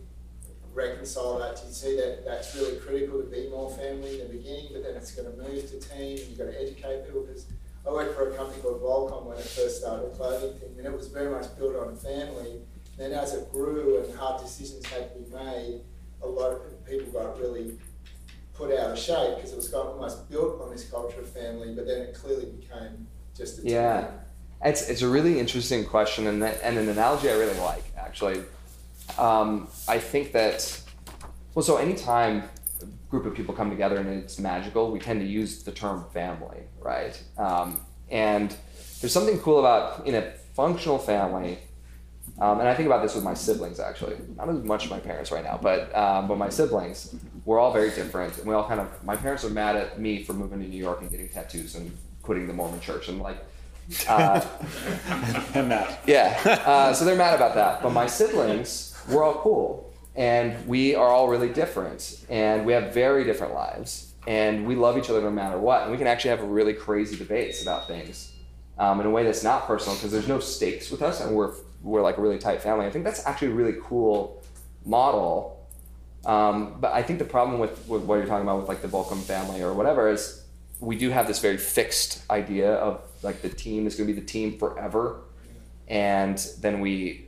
reconcile that? Do you see that that's really critical to be more family in the beginning, but then it's going to move to team, and you've got to educate people because I worked for a company called Volcom when it first started clothing thing, and it was very much built on family. Then as it grew and hard decisions had to be made, a lot of people got really put out of shape because it was almost built on this culture of family, but then it clearly became just a team. Yeah. It's, it's a really interesting question and, that, and an analogy I really like, actually. Um, I think that, well, so anytime a group of people come together and it's magical, we tend to use the term family, right? Um, and there's something cool about in a functional family, um, and I think about this with my siblings actually. Not as much my parents right now, but um, but my siblings, we're all very different, and we all kind of. My parents are mad at me for moving to New York and getting tattoos and quitting the Mormon Church, and like, uh, and that. yeah. Uh, so they're mad about that. But my siblings, we're all cool. And we are all really different. And we have very different lives. And we love each other no matter what. And we can actually have really crazy debates about things um, in a way that's not personal because there's no stakes with us and we're, we're like a really tight family. I think that's actually a really cool model. Um, but I think the problem with, with what you're talking about with like the Volcom family or whatever is we do have this very fixed idea of like the team is going to be the team forever and then we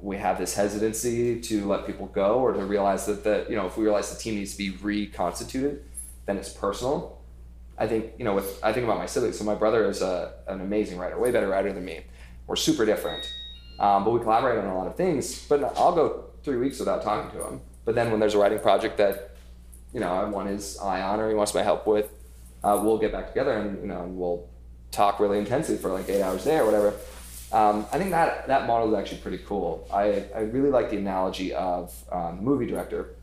we have this hesitancy to let people go or to realize that the you know if we realize the team needs to be reconstituted then it's personal. I think you know with i think about my siblings. So my brother is a, an amazing writer way better writer than me. We're super different. Um, but we collaborate on a lot of things but i'll go three weeks without talking to him. But then when there's a writing project that you know i want his eye on or he wants my help with uh, we'll get back together and you know we'll talk really intensely for like eight hours a day or whatever Um, I think that that model is actually pretty cool. I, I really like the analogy of um, movie director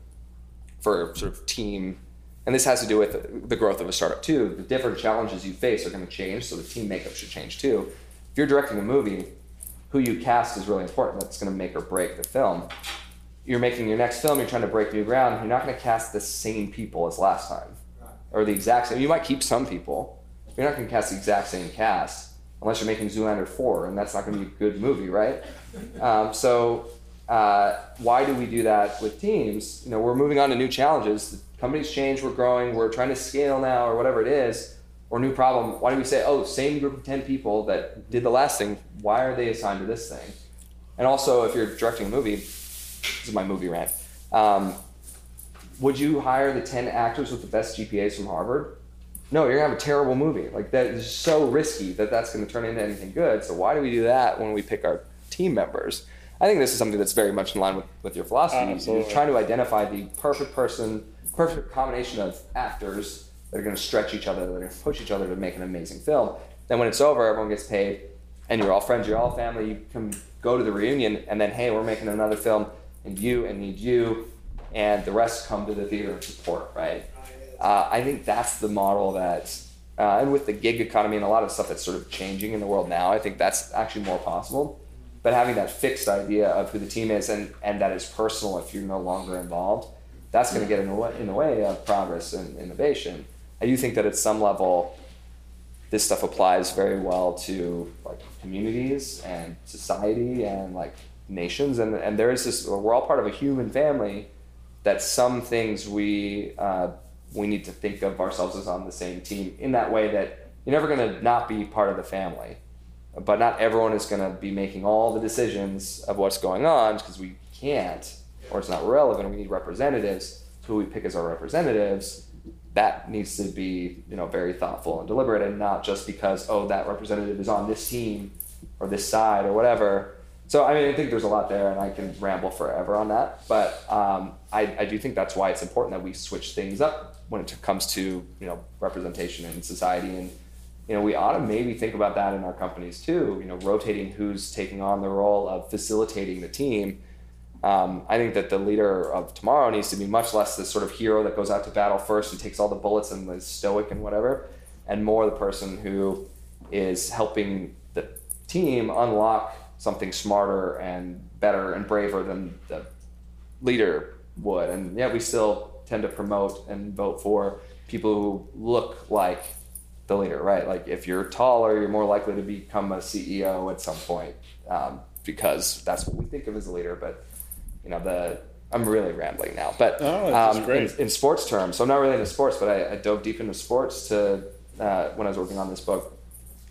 for sort of team, and this has to do with the growth of a startup too. The different challenges you face are going to change, so the team makeup should change too. If you're directing a movie, who you cast is really important. That's going to make or break the film. You're making your next film. You're trying to break new ground. You're not going to cast the same people as last time, or the exact same. You might keep some people. You're not going to cast the exact same cast unless you're making Zoolander 4, and that's not going to be a good movie, right? Um, so, uh, why do we do that with teams? You know, we're moving on to new challenges. The companies change, we're growing, we're trying to scale now, or whatever it is, or new problem. Why do we say, oh, same group of 10 people that did the last thing, why are they assigned to this thing? And also, if you're directing a movie, this is my movie rant. Um, would you hire the 10 actors with the best GPAs from Harvard? No, you're gonna have a terrible movie. Like that is so risky that that's gonna turn into anything good. So why do we do that when we pick our team members? I think this is something that's very much in line with, with your philosophy. Absolutely. You're trying to identify the perfect person, perfect combination of actors that are gonna stretch each other, that are gonna push each other to make an amazing film. Then when it's over, everyone gets paid, and you're all friends, you're all family. You can go to the reunion, and then hey, we're making another film, and you and need you, and the rest come to the theater and support, right? Uh, I think that's the model that, uh, and with the gig economy and a lot of stuff that's sort of changing in the world now, I think that's actually more possible. But having that fixed idea of who the team is and, and that is personal if you're no longer involved, that's going to get in the, way, in the way of progress and innovation. I do think that at some level, this stuff applies very well to like communities and society and like nations. And, and there is this, we're all part of a human family that some things we, uh, we need to think of ourselves as on the same team in that way that you're never going to not be part of the family but not everyone is going to be making all the decisions of what's going on because we can't or it's not relevant we need representatives who we pick as our representatives that needs to be you know very thoughtful and deliberate and not just because oh that representative is on this team or this side or whatever so I mean, I think there's a lot there, and I can ramble forever on that. But um, I, I do think that's why it's important that we switch things up when it comes to you know representation in society, and you know we ought to maybe think about that in our companies too. You know, rotating who's taking on the role of facilitating the team. Um, I think that the leader of tomorrow needs to be much less the sort of hero that goes out to battle first and takes all the bullets and is stoic and whatever, and more the person who is helping the team unlock something smarter and better and braver than the leader would. And yet we still tend to promote and vote for people who look like the leader, right? Like if you're taller, you're more likely to become a CEO at some point um, because that's what we think of as a leader. But you know, the I'm really rambling now. But Oh, um, in, in sports terms, so I'm not really into sports, but I, I dove deep into sports to uh, when I was working on this book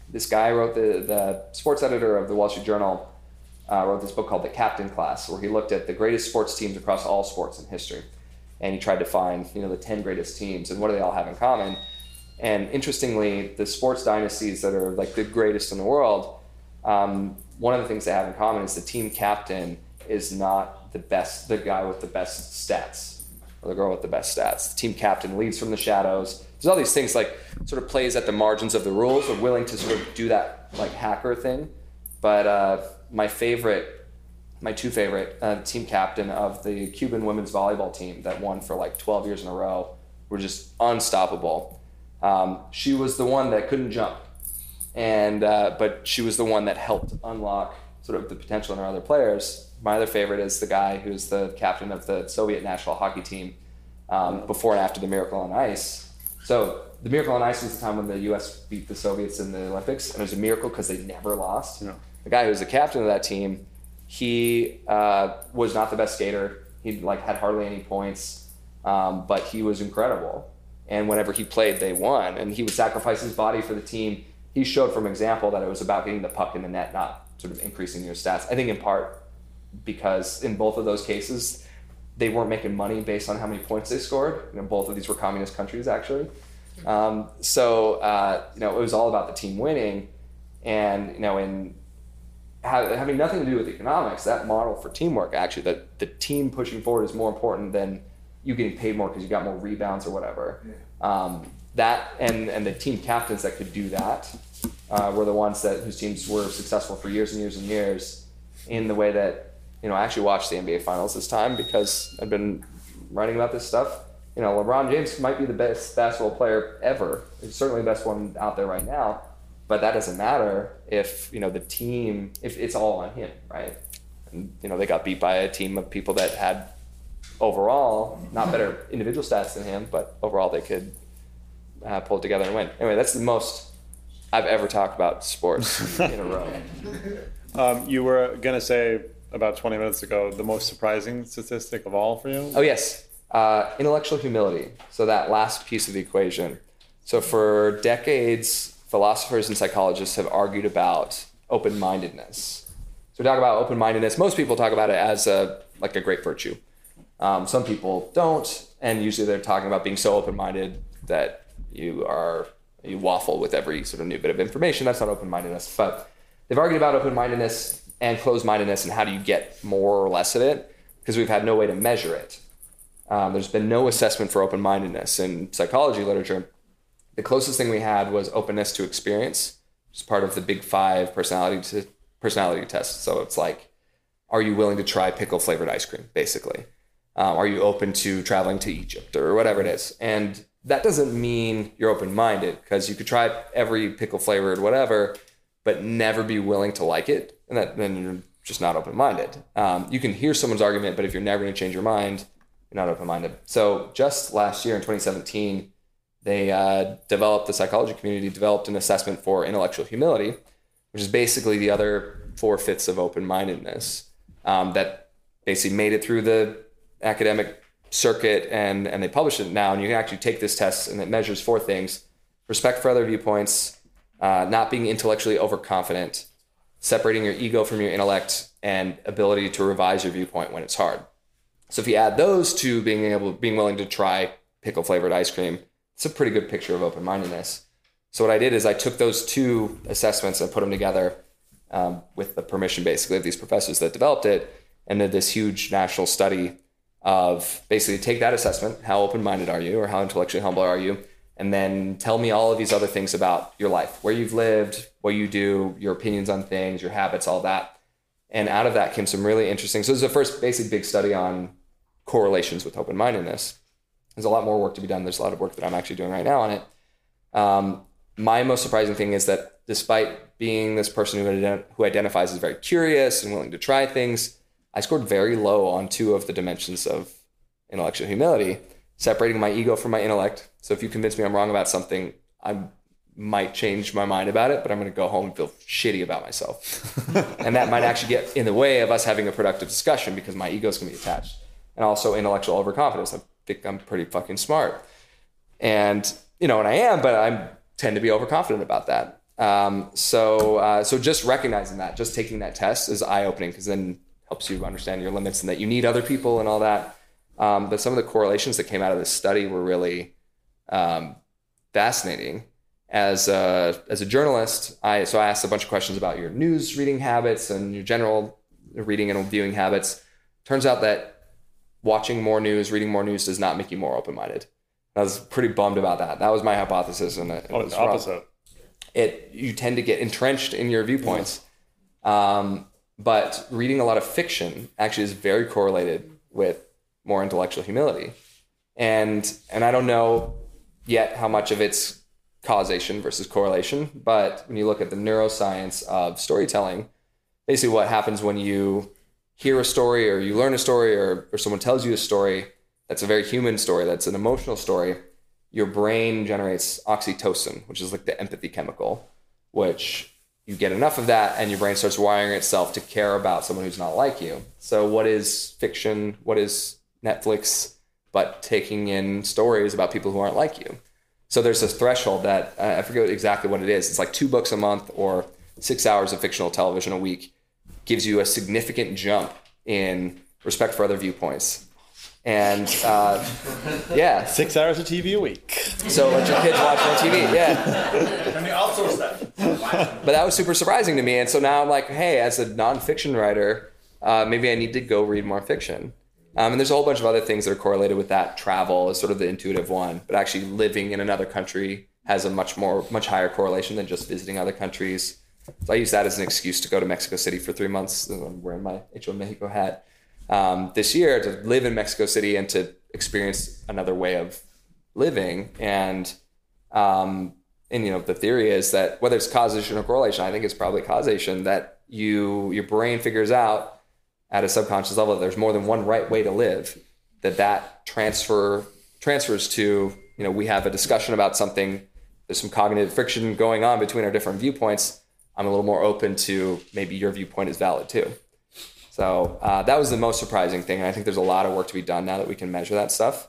this guy wrote the, the sports editor of the Wall Street Journal uh, wrote this book called The Captain Class, where he looked at the greatest sports teams across all sports in history, and he tried to find you know the ten greatest teams and what do they all have in common. And interestingly, the sports dynasties that are like the greatest in the world, um, one of the things they have in common is the team captain is not the best, the guy with the best stats or the girl with the best stats. The team captain leads from the shadows. There's all these things like sort of plays at the margins of the rules, are willing to sort of do that like hacker thing. But uh, my favorite, my two favorite uh, team captain of the Cuban women's volleyball team that won for like 12 years in a row were just unstoppable. Um, she was the one that couldn't jump, and uh, but she was the one that helped unlock sort of the potential in our other players. My other favorite is the guy who's the captain of the Soviet national hockey team um, before and after the Miracle on Ice. So the Miracle on Ice was the time when the U.S. beat the Soviets in the Olympics, and it was a miracle because they never lost. Yeah. The guy who was the captain of that team, he uh, was not the best skater. He like had hardly any points, um, but he was incredible. And whenever he played, they won. And he would sacrifice his body for the team. He showed from example that it was about getting the puck in the net, not sort of increasing your stats. I think in part because in both of those cases, they weren't making money based on how many points they scored. You know, both of these were communist countries, actually. Um, so uh, you know, it was all about the team winning, and you know, in having nothing to do with economics, that model for teamwork actually, that the team pushing forward is more important than you getting paid more because you got more rebounds or whatever. Um, that and and the team captains that could do that uh, were the ones that whose teams were successful for years and years and years in the way that you know I actually watched the NBA Finals this time because I've been writing about this stuff. You know, LeBron James might be the best basketball player ever. He's certainly the best one out there right now. But that doesn't matter if you know the team if it's all on him, right? And you know they got beat by a team of people that had overall not better individual stats than him, but overall they could uh, pull it together and win. Anyway, that's the most I've ever talked about sports in a row. Um, you were gonna say about 20 minutes ago the most surprising statistic of all for you. Oh yes, uh, intellectual humility. So that last piece of the equation. So for decades, philosophers and psychologists have argued about open-mindedness. So we talk about open-mindedness. Most people talk about it as a like a great virtue. Um, some people don't, and usually they're talking about being so open-minded that you are you waffle with every sort of new bit of information. That's not open-mindedness, but they've argued about open-mindedness and closed-mindedness and how do you get more or less of it because we've had no way to measure it. Um, there's been no assessment for open-mindedness in psychology literature. The closest thing we had was openness to experience, which is part of the Big Five personality personality test. So it's like, are you willing to try pickle flavored ice cream, basically? Um, are you open to traveling to Egypt or whatever it is? And that doesn't mean you're open minded because you could try every pickle flavored whatever, but never be willing to like it. And that, then you're just not open minded. Um, you can hear someone's argument, but if you're never going to change your mind, you're not open minded. So just last year in 2017, they uh, developed, the psychology community developed an assessment for intellectual humility, which is basically the other four fifths of open mindedness um, that basically made it through the academic circuit and and they publish it now and you can actually take this test and it measures four things. Respect for other viewpoints uh, not being intellectually overconfident separating your ego from your intellect and ability to revise your viewpoint when it's hard. So if you add those to being able being willing to try pickle flavored ice cream it's a pretty good picture of open-mindedness. So what i did is i took those two assessments and put them together um, with the permission basically of these professors that developed it and did this huge national study of basically take that assessment how open-minded are you or how intellectually humble are you and then tell me all of these other things about your life where you've lived what you do your opinions on things your habits all that. And out of that came some really interesting so this is the first basic big study on correlations with open-mindedness there's a lot more work to be done there's a lot of work that i'm actually doing right now on it um, my most surprising thing is that despite being this person who, ident- who identifies as very curious and willing to try things I scored very low on two of the dimensions of intellectual humility, separating my ego from my intellect. So if you convince me I'm wrong about something, I might change my mind about it, but I'm going to go home and feel shitty about myself. and that might actually get in the way of us having a productive discussion because my ego is going to be attached. And also intellectual overconfidence. I think I'm pretty fucking smart. And, you know, and I am, but I tend to be overconfident about that. Um, so, uh, so just recognizing that, just taking that test is eye opening because then helps you understand your limits and that you need other people and all that. Um, but some of the correlations that came out of this study were really um, fascinating. As a, as a journalist, I so I asked a bunch of questions about your news reading habits and your general reading and viewing habits. Turns out that watching more news, reading more news, does not make you more open minded. I was pretty bummed about that. That was my hypothesis, and it, Oh, wrong. opposite. It you tend to get entrenched in your viewpoints. Um, but reading a lot of fiction actually is very correlated with more intellectual humility. And and I don't know yet how much of it's causation versus correlation, but when you look at the neuroscience of storytelling, basically what happens when you hear a story or you learn a story or, or someone tells you a story that's a very human story, that's an emotional story, your brain generates oxytocin, which is like the empathy chemical, which you get enough of that and your brain starts wiring itself to care about someone who's not like you. So, what is fiction? What is Netflix? But taking in stories about people who aren't like you. So, there's this threshold that uh, I forget exactly what it is. It's like two books a month or six hours of fictional television a week gives you a significant jump in respect for other viewpoints. And uh, yeah, Six hours of TV a week. so let your kids watch more TV. Yeah. Let me outsource that. but that was super surprising to me. And so now I'm like, hey, as a nonfiction writer, uh, maybe I need to go read more fiction. Um, and there's a whole bunch of other things that are correlated with that. Travel is sort of the intuitive one, but actually living in another country has a much more much higher correlation than just visiting other countries. So I use that as an excuse to go to Mexico City for three months. I'm wearing my H1 Mexico hat um, this year to live in Mexico City and to experience another way of living. And um, and you know the theory is that whether it's causation or correlation, I think it's probably causation that you your brain figures out at a subconscious level that there's more than one right way to live. That that transfer transfers to you know we have a discussion about something. There's some cognitive friction going on between our different viewpoints. I'm a little more open to maybe your viewpoint is valid too. So uh, that was the most surprising thing. And I think there's a lot of work to be done now that we can measure that stuff.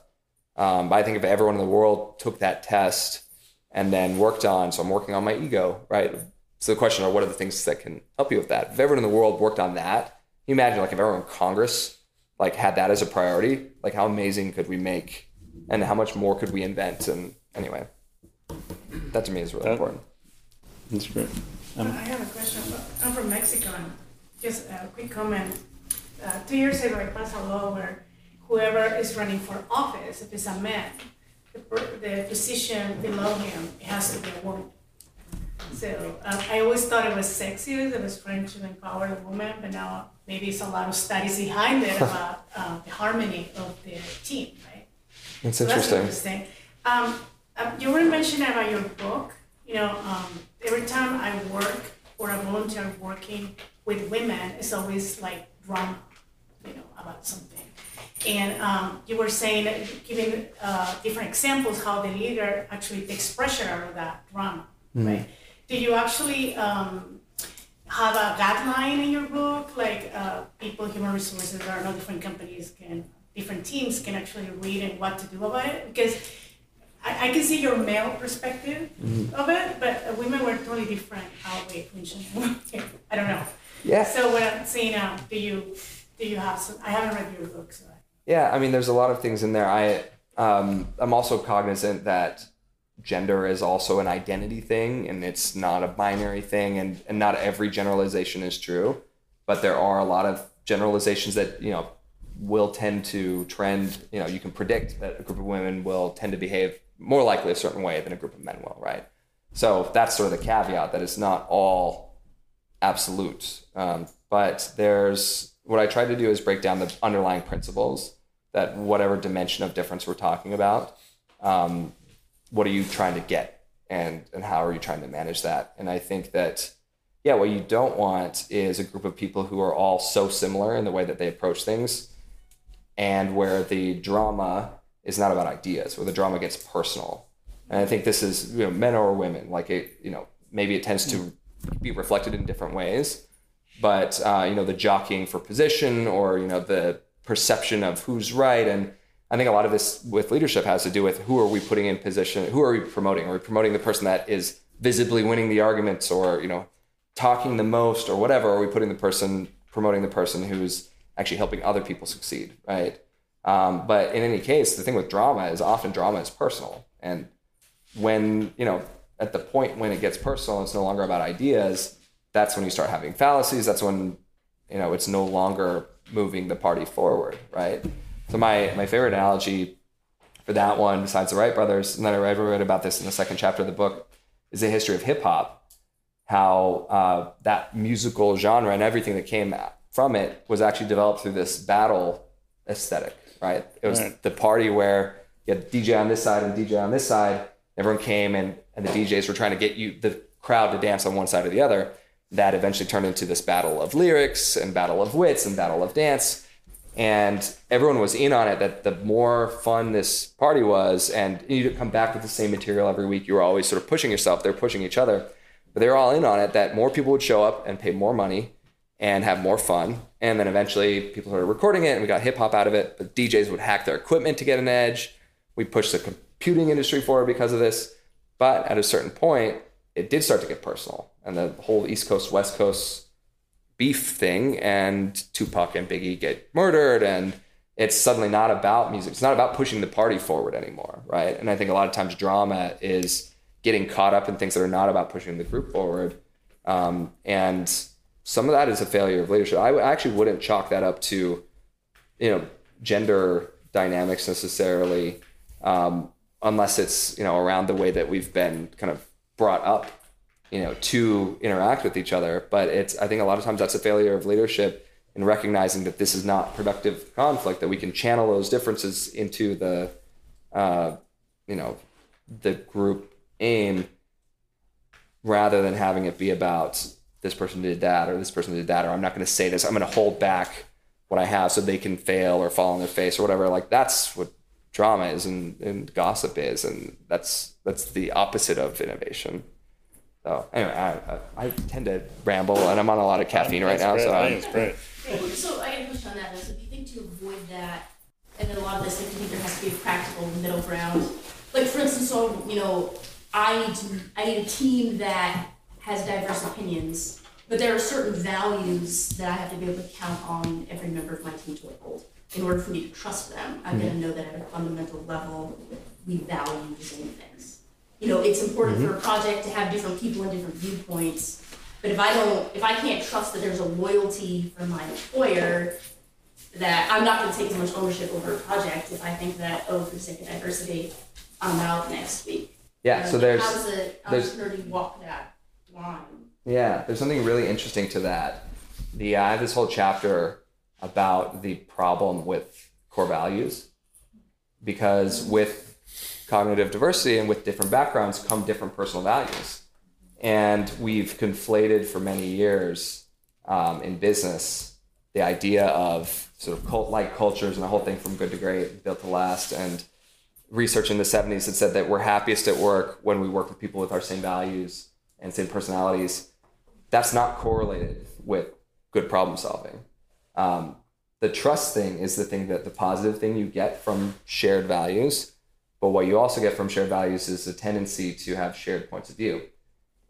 Um, but I think if everyone in the world took that test and then worked on, so I'm working on my ego, right? So the question are, what are the things that can help you with that? If everyone in the world worked on that, can you imagine like if everyone in Congress like had that as a priority, like how amazing could we make and how much more could we invent? And anyway, that to me is really That- important. That's great. Um, I have a question. I'm from Mexico. and Just a quick comment. Uh, two years ago, I passed a law where whoever is running for office, if it's a man, the, the position below him it has to be a woman. So uh, I always thought it was sexist. It was trying to empower the woman, but now maybe it's a lot of studies behind it about uh, the harmony of the team, right? That's So that's interesting. interesting. Um, uh, you were mentioning about your book. You know, um, every time I work or I volunteer working with women, it's always like drama, you know, about something. And um, you were saying, giving uh, different examples how the leader actually takes pressure out of that drama, right? Do you actually um, have a guideline in your book, like uh, people, human resources, or no different companies can, different teams can actually read and what to do about it? Because I, I can see your male perspective of it, but uh, women were totally different how we function. I don't know. Yeah. So what I'm saying now, do you do you have some? I haven't read your book, so. I- Yeah, I mean, there's a lot of things in there. I um, I'm also cognizant that gender is also an identity thing, and it's not a binary thing, and and not every generalization is true, but there are a lot of generalizations that you know will tend to trend. You know, you can predict that a group of women will tend to behave more likely a certain way than a group of men will, right? So that's sort of the caveat that it's not all absolute. Um, but there's what I try to do is break down the underlying principles that whatever dimension of difference we're talking about, um, what are you trying to get and, and how are you trying to manage that? And I think that, yeah, what you don't want is a group of people who are all so similar in the way that they approach things and where the drama is not about ideas, where the drama gets personal. And I think this is, you know, men or women, like it, you know, maybe it tends to be reflected in different ways but uh, you know the jockeying for position or you know the perception of who's right. And i think a lot of this with leadership has to do with who are we putting in position who are we promoting? Are we promoting the person that is visibly winning the arguments or you know talking the most or whatever? Are we putting the person promoting the person who's actually helping other people succeed right um, but in any case the thing with drama is often drama is personal. And when you know at the point when it gets personal it's no longer about ideas. That's when you start having fallacies. That's when you know it's no longer moving the party forward right? So my my favorite analogy for that one besides the wright brothers and then i read about this in the second chapter of the book is the history of hip-hop. How uh, that musical genre and everything that came from it was actually developed through this battle aesthetic right it was Right. the party where you had DJ on this side and DJ on this side. Everyone came and, and the DJs were trying to get you the crowd to dance on one side or the other. That eventually turned into this battle of lyrics and battle of wits and battle of dance. And everyone was in on it that the more fun this party was, and you didn't come back with the same material every week. You were always sort of pushing yourself. They're pushing each other. But they were all in on it that more people would show up and pay more money and have more fun. And then eventually people started recording it and we got hip hop out of it. But DJs would hack their equipment to get an edge. We pushed the computing industry forward because of this. But at a certain point, it did start to get personal. And the whole East Coast, West Coast beef thing, and Tupac and Biggie get murdered. And it's suddenly not about music. It's not about pushing the party forward anymore. Right. And I think a lot of times drama is getting caught up in things that are not about pushing the group forward. Um, and some of that is a failure of leadership. I actually wouldn't chalk that up to, you know, gender dynamics necessarily. Um, unless it's you know around the way that we've been kind of brought up you know to interact with each other but it's i think a lot of times that's a failure of leadership in recognizing that this is not productive conflict that we can channel those differences into the uh, you know the group aim rather than having it be about this person did that or this person did that or i'm not going to say this i'm going to hold back what i have so they can fail or fall on their face or whatever like that's what drama is and, and gossip is and that's that's the opposite of innovation so anyway I, I, I tend to ramble and i'm on a lot of caffeine right now great. so I I'm, think it's great. So I got a question on that though. So if you think to avoid that, and then a lot of this, like, you think there has to be a practical middle ground. Like for instance, so you know, I need to, I need a team that has diverse opinions, but there are certain values that I have to be able to count on every member of my team to uphold. In order for me to trust them, I've got to know that at a fundamental level, we value the same things. You know, it's important mm-hmm. for a project to have different people and different viewpoints, but if I don't, if I can't trust that there's a loyalty from my employer, that I'm not going to take as much ownership over a project if I think that oh, for the sake of diversity, I'm out next week. yeah You know, so there's how does there's- entrepreneur walk that Yeah, there's something really interesting to that. The I have this whole chapter about the problem with core values because with cognitive diversity and with different backgrounds come different personal values. And we've conflated for many years um, in business the idea of sort of cult like cultures and the whole thing from good to great, built to last. And research in the 70s that said that we're happiest at work when we work with people with our same values and same personalities. That's not correlated with good problem solving. Um, the trust thing is the thing that the positive thing you get from shared values. But what you also get from shared values is a tendency to have shared points of view.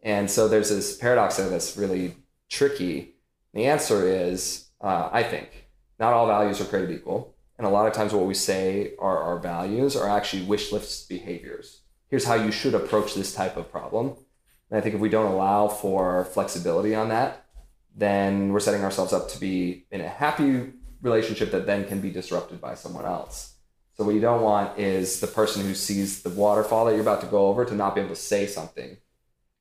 And so there's this paradox there that's really tricky. The answer is, uh, I think, not all values are created equal. And a lot of times, what we say are our values are actually wish list behaviors. Here's how you should approach this type of problem. And I think if we don't allow for flexibility on that, then we're setting ourselves up to be in a happy relationship that then can be disrupted by someone else. So what you don't want is the person who sees the waterfall that you're about to go over to not be able to say something.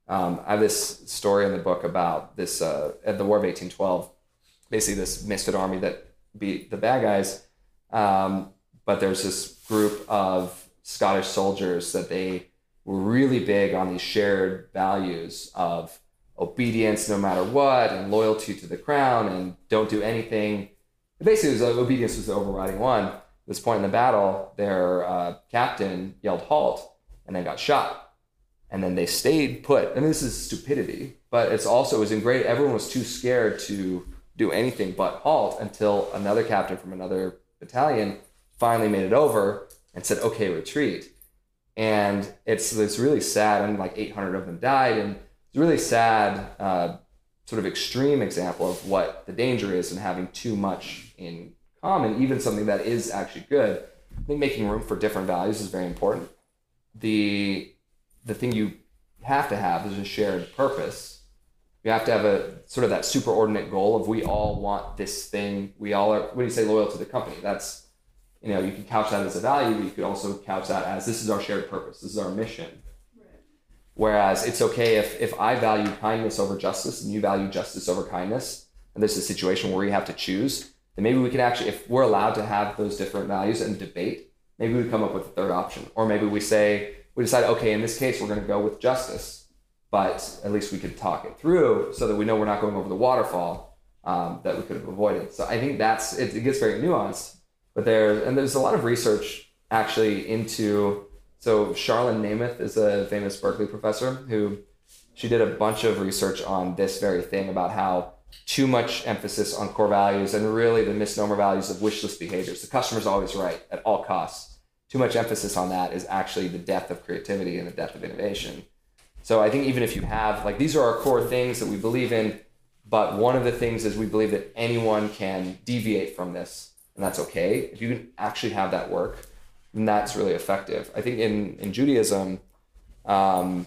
Um, I have this story in the book about this uh, at the War of 1812. Basically, this misfit army that beat the bad guys, um, but there's this group of Scottish soldiers that they were really big on these shared values of obedience no matter what and loyalty to the crown and don't do anything. Basically, was, uh, obedience was the overriding one. At this point in the battle, their uh, captain yelled halt and then got shot. And then they stayed put. And this is stupidity, but it's also it was in great. Everyone was too scared to do anything but halt until another captain from another battalion finally made it over and said, "Okay, retreat." And it's it's really sad, and like 800 of them died, and it's a really sad, uh, sort of extreme example of what the danger is in having too much in common, even something that is actually good. I think making room for different values is very important. The the thing you have to have is a shared purpose. You have to have a sort of that superordinate goal of we all want this thing. We all are. When you say loyal to the company, that's you know you can couch that as a value, but you could also couch that as this is our shared purpose. This is our mission. Whereas it's okay if if I value kindness over justice and you value justice over kindness, and there's a situation where we have to choose, then maybe we can actually, if we're allowed to have those different values and debate, maybe we come up with a third option, or maybe we say we decide, okay, in this case we're going to go with justice, but at least we could talk it through so that we know we're not going over the waterfall um, that we could have avoided. So I think that's it, it gets very nuanced, but there and there's a lot of research actually into so Charlan Nemeth is a famous Berkeley professor who she did a bunch of research on this very thing about how too much emphasis on core values and really the misnomer values of wish list behaviors. The customer's always right at all costs. Too much emphasis on that is actually the death of creativity and the death of innovation. So I think even if you have like these are our core things that we believe in, but one of the things is we believe that anyone can deviate from this, and that's okay. If you can actually have that work, then that's really effective. I think in in Judaism, um,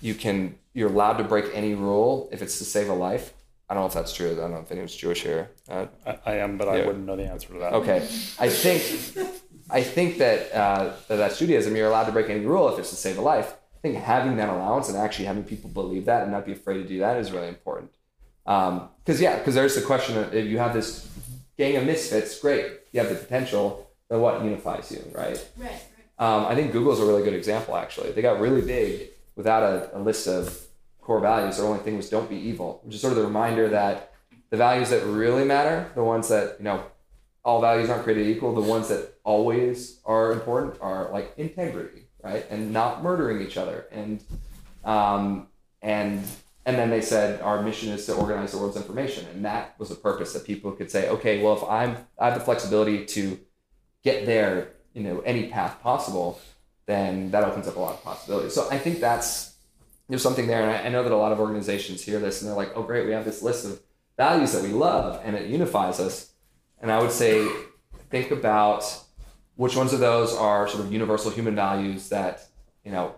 you can you're allowed to break any rule if it's to save a life. I don't know if that's true. I don't know if anyone's Jewish here. Uh, I, I am, but I wouldn't know the answer to that. Okay, I think I think that uh, that that's Judaism. You're allowed to break any rule if it's to save a life. I think having that allowance and actually having people believe that and not be afraid to do that is really important. Because yeah, because there's the question of if you have this gang of misfits, great, you have the potential. Then what unifies you, right? Right, right. Um, I think Google's a really good example. Actually, they got really big without a, a list of core values. Their only thing was "don't be evil," which is sort of the reminder that the values that really matter, the ones that you know, all values aren't created equal. The ones that always are important are like integrity, right, and not murdering each other, and um, and and then they said our mission is to organize the world's information, and that was a purpose that people could say, okay, well, if I'm I have the flexibility to get there, you know, any path possible, then that opens up a lot of possibilities. So I think that's there's something there, and I, I know that a lot of organizations hear this and they're like, oh, great, we have this list of values that we love, and it unifies us. And I would say, think about which ones of those are sort of universal human values that you know,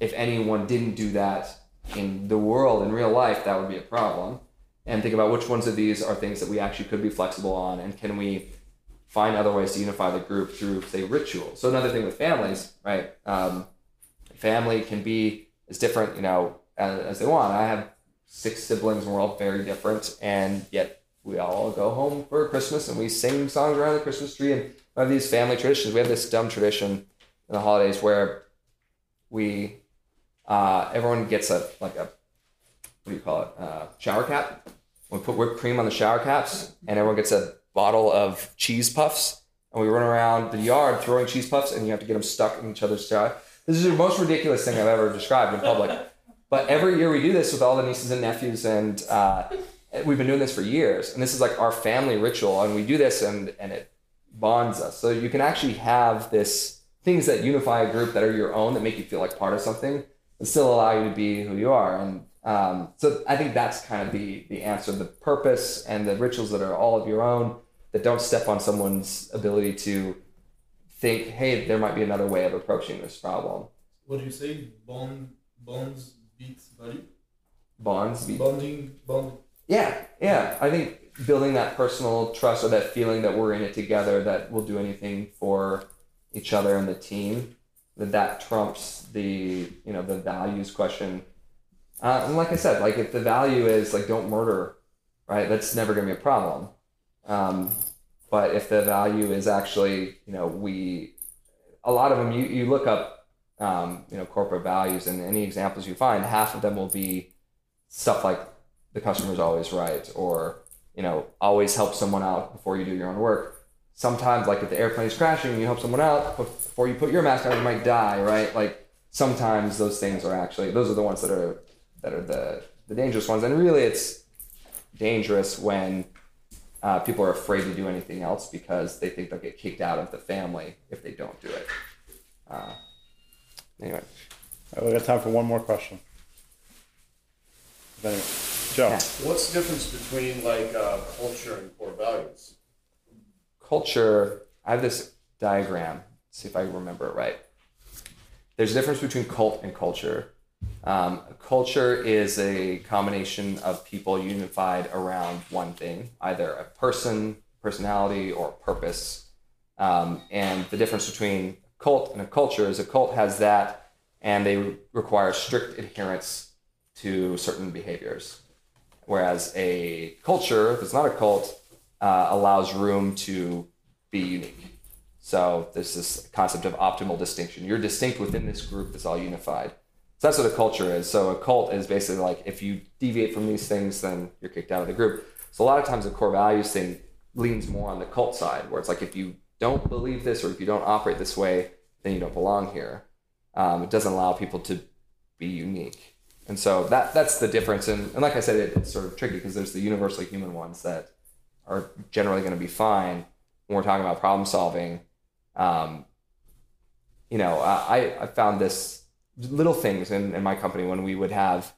if anyone didn't do that in the world in real life, that would be a problem. And think about which ones of these are things that we actually could be flexible on, and can we find other ways to unify the group through, say, ritual. So another thing with families, right? Um, family can be as different, you know, as, as they want. I have six siblings, and we're all very different, and yet we all go home for Christmas and we sing songs around the Christmas tree, and have these family traditions. We have this dumb tradition in the holidays where we uh, everyone gets a like a what do you call it uh, shower cap. We put whipped cream on the shower caps, and everyone gets a bottle of cheese puffs, and we run around the yard throwing cheese puffs, and you have to get them stuck in each other's shower. This is the most ridiculous thing I've ever described in public. But every year we do this with all the nieces and nephews, and uh, we've been doing this for years. And this is like our family ritual, and we do this, and and it bonds us. So you can actually have this things that unify a group that are your own that make you feel like part of something, still allow you to be who you are. And um, so I think that's kind of the the answer: the purpose and the rituals that are all of your own that don't step on someone's ability to think, hey, there might be another way of approaching this problem. What do you say? Bond, bonds beat value. Bonds, be- Bonding, bond. Yeah, yeah. I think building that personal trust or that feeling that we're in it together, that we'll do anything for each other and the team, that that trumps the you know the values question. Uh, and like I said, like if the value is like don't murder, right? That's never gonna be a problem. Um, but if the value is actually you know we, a lot of them you you look up um, you know corporate values and any examples you find, half of them will be stuff like the customer's always right or you know always help someone out before you do your own work sometimes like if the airplane is crashing and you help someone out before you put your mask on you might die right like sometimes those things are actually those are the ones that are that are the the dangerous ones and really it's dangerous when uh, people are afraid to do anything else because they think they'll get kicked out of the family if they don't do it uh, anyway All right, we got time for one more question. If any- Joe. What's the difference between like uh, culture and core values? Culture, I have this diagram. See if I remember it right. There's a difference between cult and culture. Um, culture is a combination of people unified around one thing, either a person, personality, or purpose. Um, and the difference between cult and a culture is a cult has that, and they require strict adherence to certain behaviors. Whereas a culture that's not a cult uh, allows room to be unique. So there's this concept of optimal distinction. You're distinct within this group that's all unified. So that's what a culture is. So a cult is basically like if you deviate from these things, then you're kicked out of the group. So a lot of times the core values thing leans more on the cult side, where it's like if you don't believe this or if you don't operate this way, then you don't belong here. Um, it doesn't allow people to be unique. And so that that's the difference. And, and like I said, it, it's sort of tricky because there's the universally human ones that are generally going to be fine when we're talking about problem solving. Um, you know, I, I found this little things in, in my company when we would have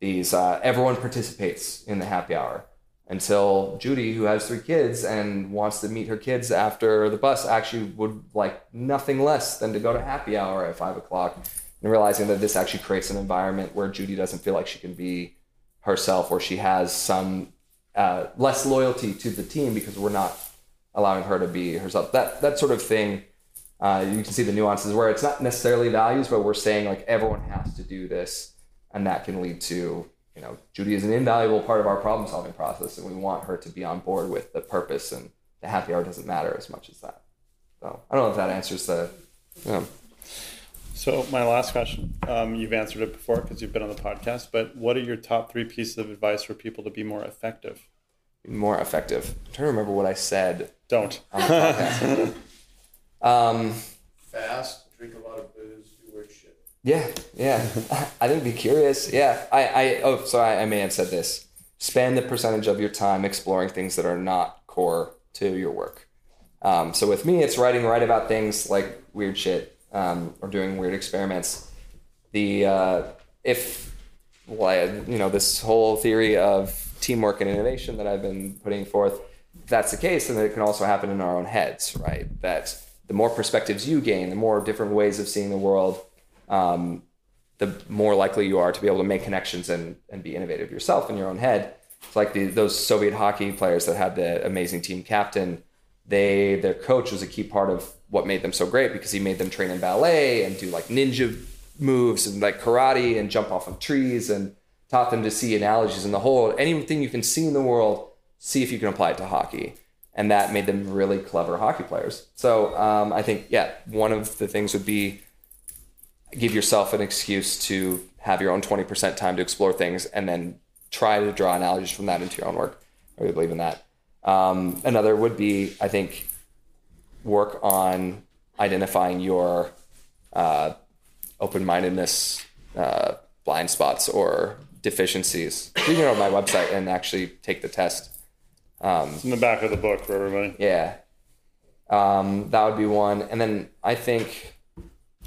these, uh, everyone participates in the happy hour until Judy, who has three kids and wants to meet her kids after the bus, actually would like nothing less than to go to happy hour at five o'clock and realizing that this actually creates an environment where Judy doesn't feel like she can be herself or she has some uh, less loyalty to the team because we're not allowing her to be herself. That that sort of thing Uh, you can see the nuances where it's not necessarily values, but we're saying like everyone has to do this, and that can lead to you know Judy is an invaluable part of our problem solving process, and we want her to be on board with the purpose and the happy hour doesn't matter as much as that. So I don't know if that answers the. You know, So my last question, um, you've answered it before because you've been on the podcast, but what are your top three pieces of advice for people to be more effective? more effective. I'm trying to remember what I said Don't. on the podcast. um, Fast, drink a lot of booze, do weird shit. Yeah, yeah. I think be curious. Yeah. I, I oh so I, I may have said this. Spend the percentage of your time exploring things that are not core to your work. Um, so with me, it's writing write about things like weird shit um, or doing weird experiments. The uh, if well, you know this whole theory of teamwork and innovation that I've been putting forth. That's the case, then it can also happen in our own heads, right? That the more perspectives you gain, the more different ways of seeing the world, um, the more likely you are to be able to make connections and, and be innovative yourself in your own head. It's like the, those Soviet hockey players that had the amazing team captain. They their coach was a key part of what made them so great because he made them train in ballet and do like ninja moves and like karate and jump off of trees and taught them to see analogies in the whole anything you can see in the world see if you can apply it to hockey. And that made them really clever hockey players. So um, i think yeah one of the things would be give yourself an excuse to have your own 20% time to explore things and then try to draw analogies from that into your own work. I really believe in that um, another would be i think work on identifying your uh, open-mindedness uh, blind spots or deficiencies you can go to my website and actually take the test um, In the back of the book for everybody. yeah. Um, that would be one. And then I think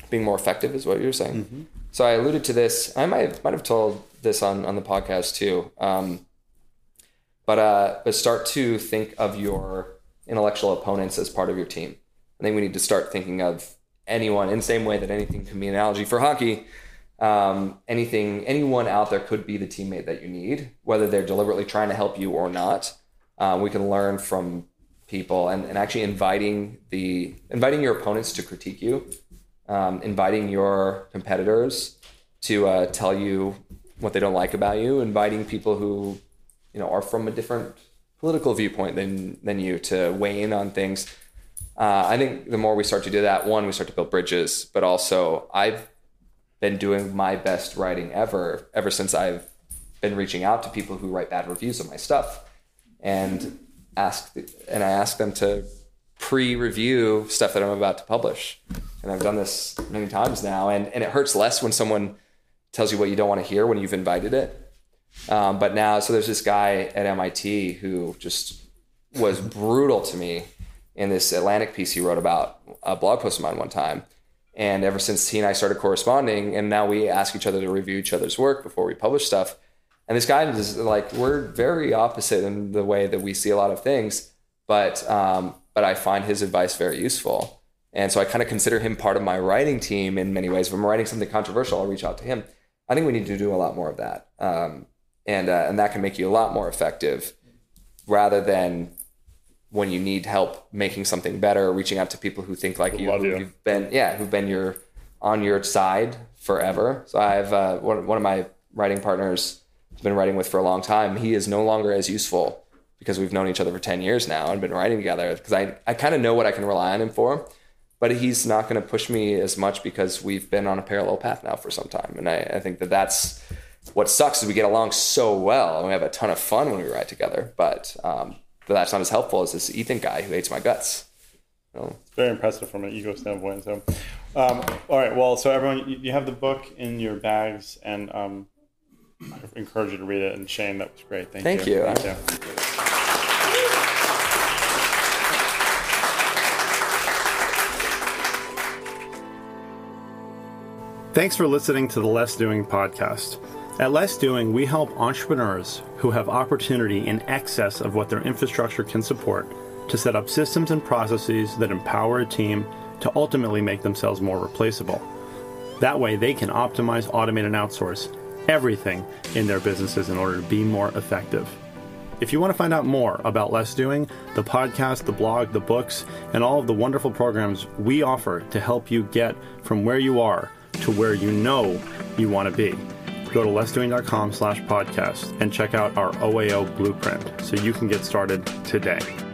being more effective is what you're saying. So I alluded to this. I might might have told this on, on the podcast too. Um, but uh, but start to think of your intellectual opponents as part of your team. I think we need to start thinking of anyone in the same way that anything can be an analogy for hockey. Um, anything, anyone out there could be the teammate that you need, whether they're deliberately trying to help you or not. Uh, we can learn from people and, and actually inviting the inviting your opponents to critique you, um, inviting your competitors to uh, tell you what they don't like about you, inviting people who you know are from a different political viewpoint than than you to weigh in on things. Uh, I think the more we start to do that, one, we start to build bridges, but also I've been doing my best writing ever ever since I've been reaching out to people who write bad reviews of my stuff and ask and I ask them to pre-review stuff that I'm about to publish. And I've done this many times now, and, and it hurts less when someone tells you what you don't want to hear when you've invited it. Um, but now, so there's this guy at MIT who just was brutal to me in this Atlantic piece he wrote about a blog post of mine one time. And ever since he and I started corresponding, and now we ask each other to review each other's work before we publish stuff. And this guy is like, we're very opposite in the way that we see a lot of things, but um, but I find his advice very useful. And so I kind of consider him part of my writing team in many ways. If I'm writing something controversial, I'll reach out to him. I think we need to do a lot more of that, um, and uh, and that can make you a lot more effective, rather than when you need help making something better, reaching out to people who think like you, who, you. have been yeah, who've been your on your side forever. So I have uh, one one of my writing partners I've been writing with for a long time. He is no longer as useful because we've known each other for 10 years now and been writing together because I, I kind of know what I can rely on him for, but he's not going to push me as much because we've been on a parallel path now for some time. And I, I think that that's what sucks is we get along so well and we have a ton of fun when we ride together, but, um, but that's not as helpful as this Ethan guy who hates my guts. So, Very impressive from an ego standpoint. So, um, all right. Well, so everyone, you, you have the book in your bags, and um, I encourage you to read it. And Shane, that was great. Thank, Thank you. you. Thank you. Thanks for listening to the Less Doing podcast. At Less Doing, we help entrepreneurs who have opportunity in excess of what their infrastructure can support to set up systems and processes that empower a team to ultimately make themselves more replaceable. That way, they can optimize, automate, and outsource everything in their businesses in order to be more effective. If you want to find out more about Less Doing, the podcast, the blog, the books, and all of the wonderful programs we offer to help you get from where you are to where you know you want to be go to lessdoing.com slash podcast and check out our OAO blueprint so you can get started today.